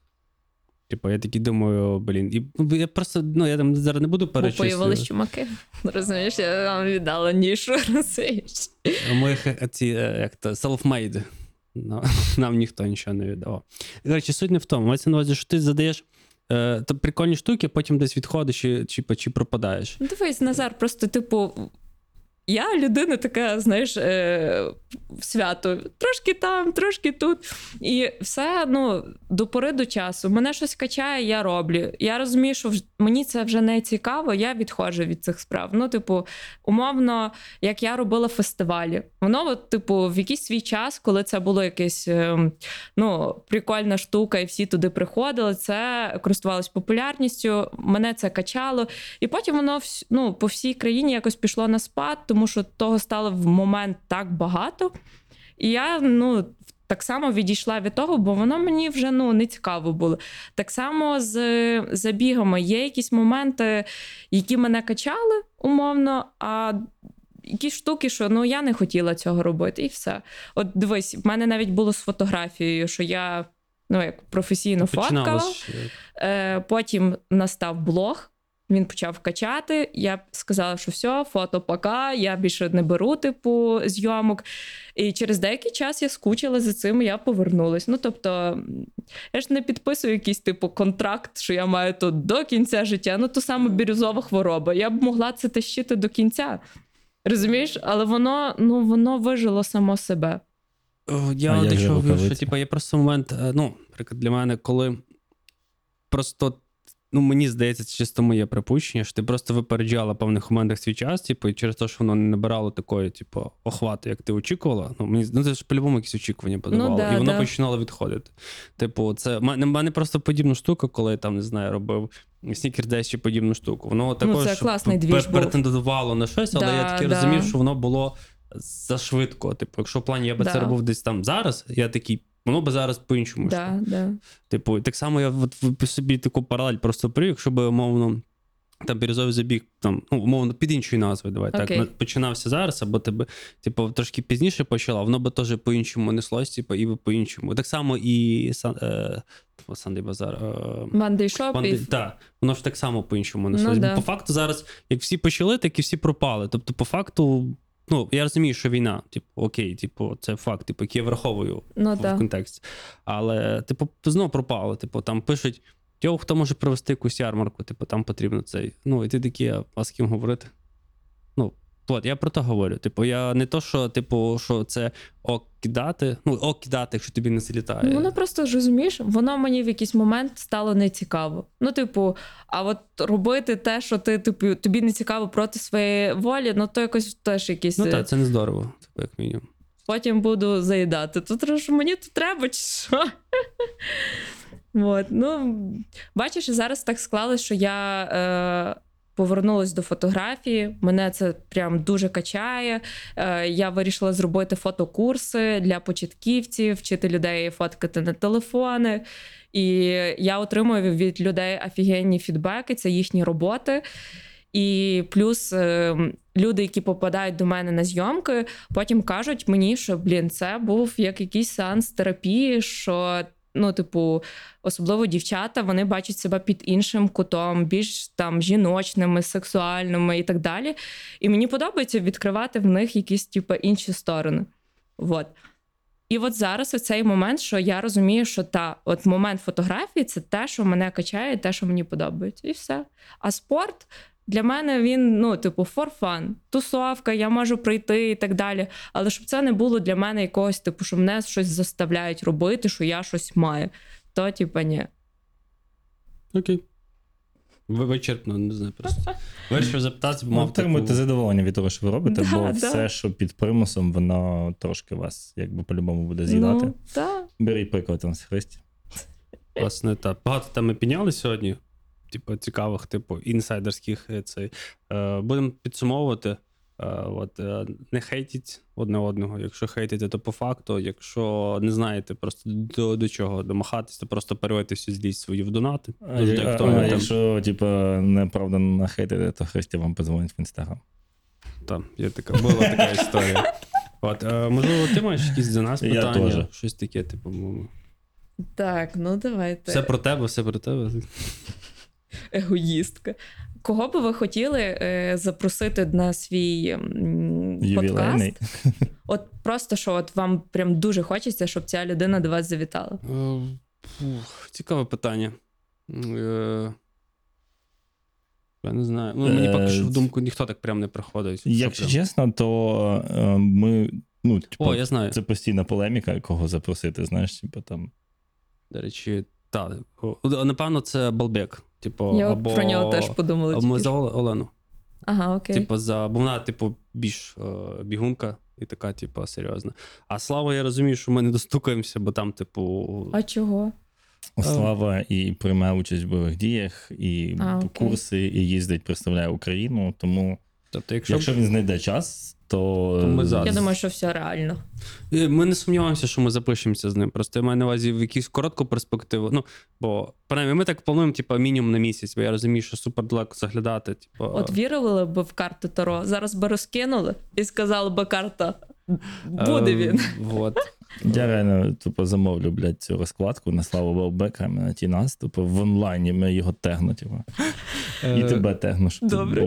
Типу, я такий думаю, блін. І ну, я просто, ну, я там зараз не буду Бо появились перечислювати. чумаки. Розумієш, я вам віддала нішу, (laughs) розумієш? Моїх е, ці, е, як то, self-made. Ну, (laughs) нам ніхто нічого не віддавав. Коротше, суть не в тому. Мається на увазі, що ти задаєш е, то прикольні штуки, потім десь відходиш і, чи, чи пропадаєш. Ну, дивись, Назар, просто, типу, я людина така, знаєш, е, свято. Трошки там, трошки тут. І все, ну, до пори до часу. Мене щось качає, я роблю. Я розумію, що мені це вже не цікаво, я відходжу від цих справ. Ну, типу, умовно, як я робила фестивалі. Воно, от, типу, в якийсь свій час, коли це було якесь е, ну, прикольна штука, і всі туди приходили, це користувалось популярністю, мене це качало. І потім воно ну, по всій країні якось пішло на спад, тому що того стало в момент так багато. І я ну, так само відійшла від того, бо воно мені вже ну, не цікаво було. Так само з забігами є якісь моменти, які мене качали умовно, а якісь штуки, що ну, я не хотіла цього робити, і все. От дивись, в мене навіть було з фотографією, що я ну, як професійно фоткала. Е, потім настав блог. Він почав качати. Я сказала, що все, фото пока, я більше не беру, типу, зйомок. І через деякий час я скучила за цим, і я повернулась. Ну, тобто, я ж не підписую якийсь типу контракт, що я маю тут до кінця життя. Ну, то саме бірюзова хвороба. Я б могла це тащити до кінця. Розумієш? Але воно, ну, воно вижило само себе. Я же якщо говорю, що типу, є просто момент, е, ну, наприклад, для мене, коли просто. Ну, мені здається, це чисто моє припущення, що ти просто випереджала в певних моментах свій час, типу, і через те, що воно не набирало такої, типу, охвату, як ти очікувала. Ну, мені ну, це ж по-любому якісь очікування подавало, да, і воно да. починало відходити. Типу, це в мене, мене просто подібна штука, коли я там не знаю, робив снікер десь чи подібну штуку. Воно також Ну, це класний претендувало на щось, але Да, я таки да. розумів, що воно було зашвидко. Типу, якщо в плані я би Да. це робив десь там зараз, я такий. Воно би зараз по-іншому. Да, да. Типу, так само я от собі таку паралель просто привів, якщо би умовно. Там бірюзовий забіг, там, ну, умовно, під іншою назвою, давай Окей. так. Починався зараз, або тебе, типу, трошки пізніше почала, воно би теж по-іншому неслось, типу, і по-іншому. Так само і Сан, е, тьфу, Базар. Е, Мандей Шоп і воно ж так само по-іншому Ну, неслось. Бо да. По факту зараз, як всі почали, так і всі пропали. Тобто, по факту, ну, я розумію, що війна, типу, окей, типу, це факт, типу, який я враховую Ну, в да. контексті. Але, типу, знову пропало. Типу, там пишуть: Йо, хто може провести якусь ярмарку, типу, там потрібно цей. Ну, і ти такий, а з ким говорити? Ну, от, я про то говорю. Типу, я не то, що, типу, що це ок кидати, ну, ок кидати, якщо тобі не залітає. Ну, воно просто ж розумієш, воно мені в якийсь момент стало нецікаво. Ну, типу, а от робити те, що ти типу, тобі не цікаво проти своєї волі, ну то якось теж якісь. Ну е, так, це не здорово, типу, як мінімум. потім буду заїдати. Тут мені тут треба, чи що? (laughs) От, ну, бачиш, зараз так склалось, що я е, повернулась до фотографії. Мене це прям дуже качає. Е, я вирішила зробити фотокурси для початківців, вчити людей фоткати на телефони. І я отримую від людей офігенні фідбеки, це їхні роботи. І плюс е, люди, які попадають до мене на зйомки, потім кажуть мені, що блін, це був як якийсь сеанс терапії, що. Ну, типу, особливо дівчата, вони бачать себе під іншим кутом, більш там жіночними, сексуальними і так далі. І мені подобається відкривати в них якісь, типу, інші сторони. Вот. І от зараз оцей момент, що я розумію, що та от момент фотографії це те, що мене качає, те, що мені подобається, і все. А спорт для мене він, ну, типу, for fun. тусовка, я можу прийти і так далі. Але щоб це не було для мене якогось, типу, що мене щось заставляють робити, що я щось маю. То, типу, ні. Окей. Ви вичерпно, не знаю, просто. Вирішив запитати, бо мав отримуйте таку... задоволення від того, що ви робите, Да, бо да. все, що під примусом, воно трошки вас якби по-любому буде з'їдати. Ну, так. Беріть приклад там з Христі. Власне, так. Багато там ми підняли сьогодні. Типу, цікавих, типу, інсайдерських цей. Е, будемо підсумовувати. Е, от, е, не хейтіть одне одного. Якщо хейтите, то по факту. Якщо не знаєте просто до, до чого домахатись, то просто переводьте всю злість свою в донати. А, а, а якщо, типу, неправда нахейтите, то Христі вам подзвонить в інстаграм. Там, є така, була така історія. От, можливо, ти маєш якісь за нас Я питання? теж. Щось таке, типу, Так, ну давайте. все про тебе, все про тебе. Егоїстка. Кого би ви хотіли е, запросити на свій м, подкаст? От просто що от вам прям дуже хочеться, щоб ця людина до вас завітала. Е, фух, Цікаве питання. Е, Я не знаю. Ну, мені Е, поки що в думку ніхто так прям не приходить. Якщо прям? чесно, то е, ми. Ну, типу, О, я знаю. це постійна полеміка, кого запросити, знаєш, типу там. До речі, так. Напевно, це Балбек. Типу, Я або... про нього теж подумала. Ми за Олену. Ага, окей. Типу, за... Бо вона, типу, більш е, бігунка і така, типу, серйозна. А Слава, я розумію, що ми не достукаємося, бо там, типу. А чого? Слава і приймає участь в бойових діях, і А, курси, і їздить, представляє Україну. Тому, Тобто, якщо, якщо він знайде час, то, То ми зараз. Я думаю, що все реально. Е, Ми не сумніваємося, що ми запишемося з ним. Просто я маю на увазі в якусь коротку перспективу. Ну, бо принаймні, ми так плануємо, типу, мінімум на місяць, бо я розумію, що супер далеко заглядати. Типу, От вірили б в карти Таро, зараз би розкинули і сказали би карта. Буде е, він. Вот. я реально тупо замовлю, блядь, цю розкладку на славу Балбека, на ті нас, тупо в онлайні ми його тегну, типу. І Е, тебе тегну, щоб добре.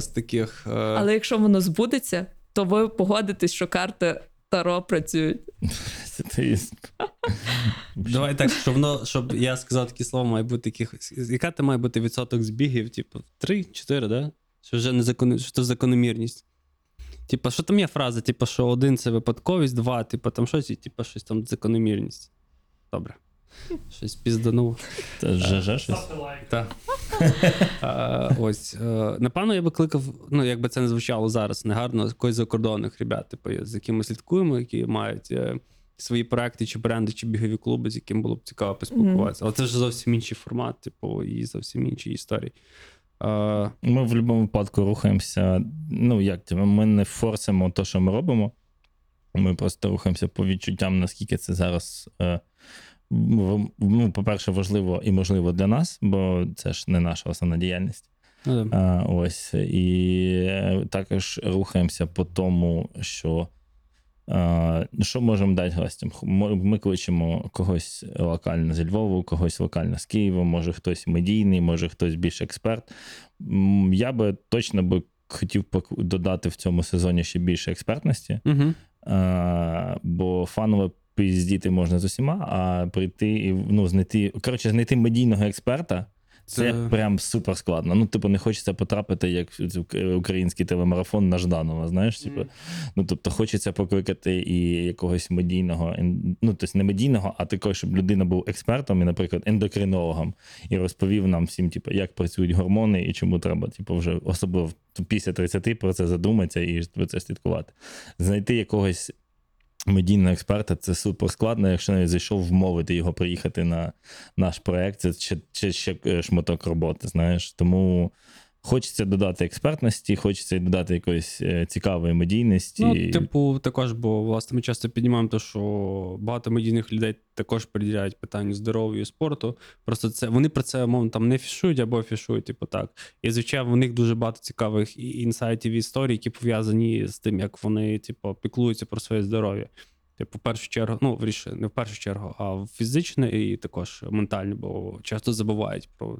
з таких. е, Але якщо воно збудеться, то ви погодитесь, що карти Таро працюють. Давай так, щоб воно, щоб я сказав такі слова, має бути таких. Яка ти має бути відсоток збігів? Типу, 3-4, да? Що вже не закон... що це закономірність. Типа, що там є фраза? Типу, що один це випадковість, два, типу, там щось, і типу, щось там закономірність. Добре. Щось пізданув. Це ЖЖ щось. Так. А, ось. е, Напевно, я би кликав, ну, якби це не звучало зараз негарно, якось закордонних ребят, типу, з якими слідкуємо, які мають е, свої проекти, чи бренди, чи бігові клуби, з яким було б цікаво поспілкуватися. Але це вже зовсім інший формат, типу, і зовсім інші історії. Ми в будь-якому випадку рухаємося. Ну, як ми не форсимо те, що ми робимо. Ми просто рухаємося по відчуттям, наскільки це зараз, е, ну, по-перше, важливо і можливо для нас, бо це ж не наша основна діяльність. ну. А, ось. І е, також рухаємося по тому, що. А, що можемо дати гостям? Ми кличемо когось локально зі Львову, когось локально з Києва, може хтось медійний, може хтось більш експерт. Я би точно би хотів додати в цьому сезоні ще більше експертності, Угу. бо фаново піздіти можна з усіма, а прийти і ну, знайти, коротше, знайти медійного експерта. Це Це- прям супер складно. Ну, типу, не хочеться потрапити, як в український телемарафон на Жданова, знаєш, типу. Ну, тобто, хочеться покликати і якогось медійного, ну, тобто не медійного, а такого, щоб людина був експертом і, наприклад, ендокринологом, і розповів нам всім, типу, як працюють гормони і чому треба, типу, вже особливо після 30 про це задуматися і про це слідкувати. Знайти якогось. Медійного експерта це супер складно, якщо навіть зайшов вмовити його приїхати на наш проект, це ще, ще, ще е, шматок роботи, знаєш. Тому хочеться додати експертності, хочеться додати якоїсь е, цікавої медійності. Ну, типу, також, бо власне ми часто піднімаємо те, що багато медійних людей також приділяють питанню здоров'я і спорту. Просто це вони про це мовно там не фішують або фішують, типу так. І звичайно, в них дуже багато цікавих інсайтів і історій, які пов'язані з тим, як вони, типу, піклуються про своє здоров'я. Типу, в першу чергу, ну, вірніше, не в першу чергу, а в фізичне і також ментальне, бо часто забувають про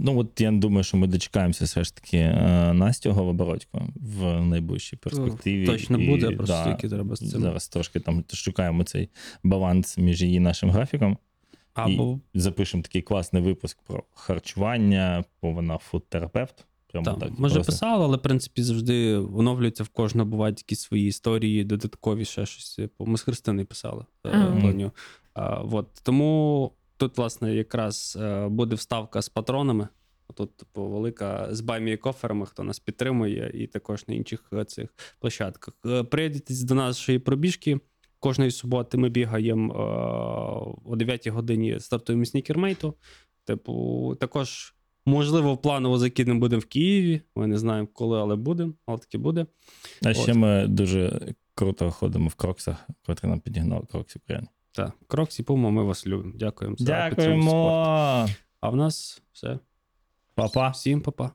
Ну, от я думаю, що ми дочекаємося все ж таки е, Настю Голобородько в найближчій перспективі. точно І, буде, просто тільки треба з цим. Зараз трошки там шукаємо цей баланс між її нашим графіком. або І запишемо такий класний випуск про харчування, бо вона фудтерапевт. Прямо Так, так. може просто. писала, але в принципі завжди оновлюється в кожного бувають якісь свої історії, додаткові ще щось. Типу, Ми з Христиною писали е, про нього. А, от. Тому тут, власне, якраз е, буде вставка з патронами. Тут, типу, велика з баймі коферами, хто нас підтримує, і також на інших е, цих площадках. Е, Приєднуйтесь до нашої пробіжки. Кожної суботи ми бігаємо о 9 годині стартуємо снікермейту. Типу, також, можливо, планово закидемо будемо в Києві. Ми не знаємо коли, але будемо, але таки буде. А ще ми дуже круто ходимо в кроксах, котрі нам підігнали Кроксі України. Так, Кроксі Пума, ми вас любимо. Дякуємо за підтримку. Дякуємо! А в нас все. Па-па! Всім па-па.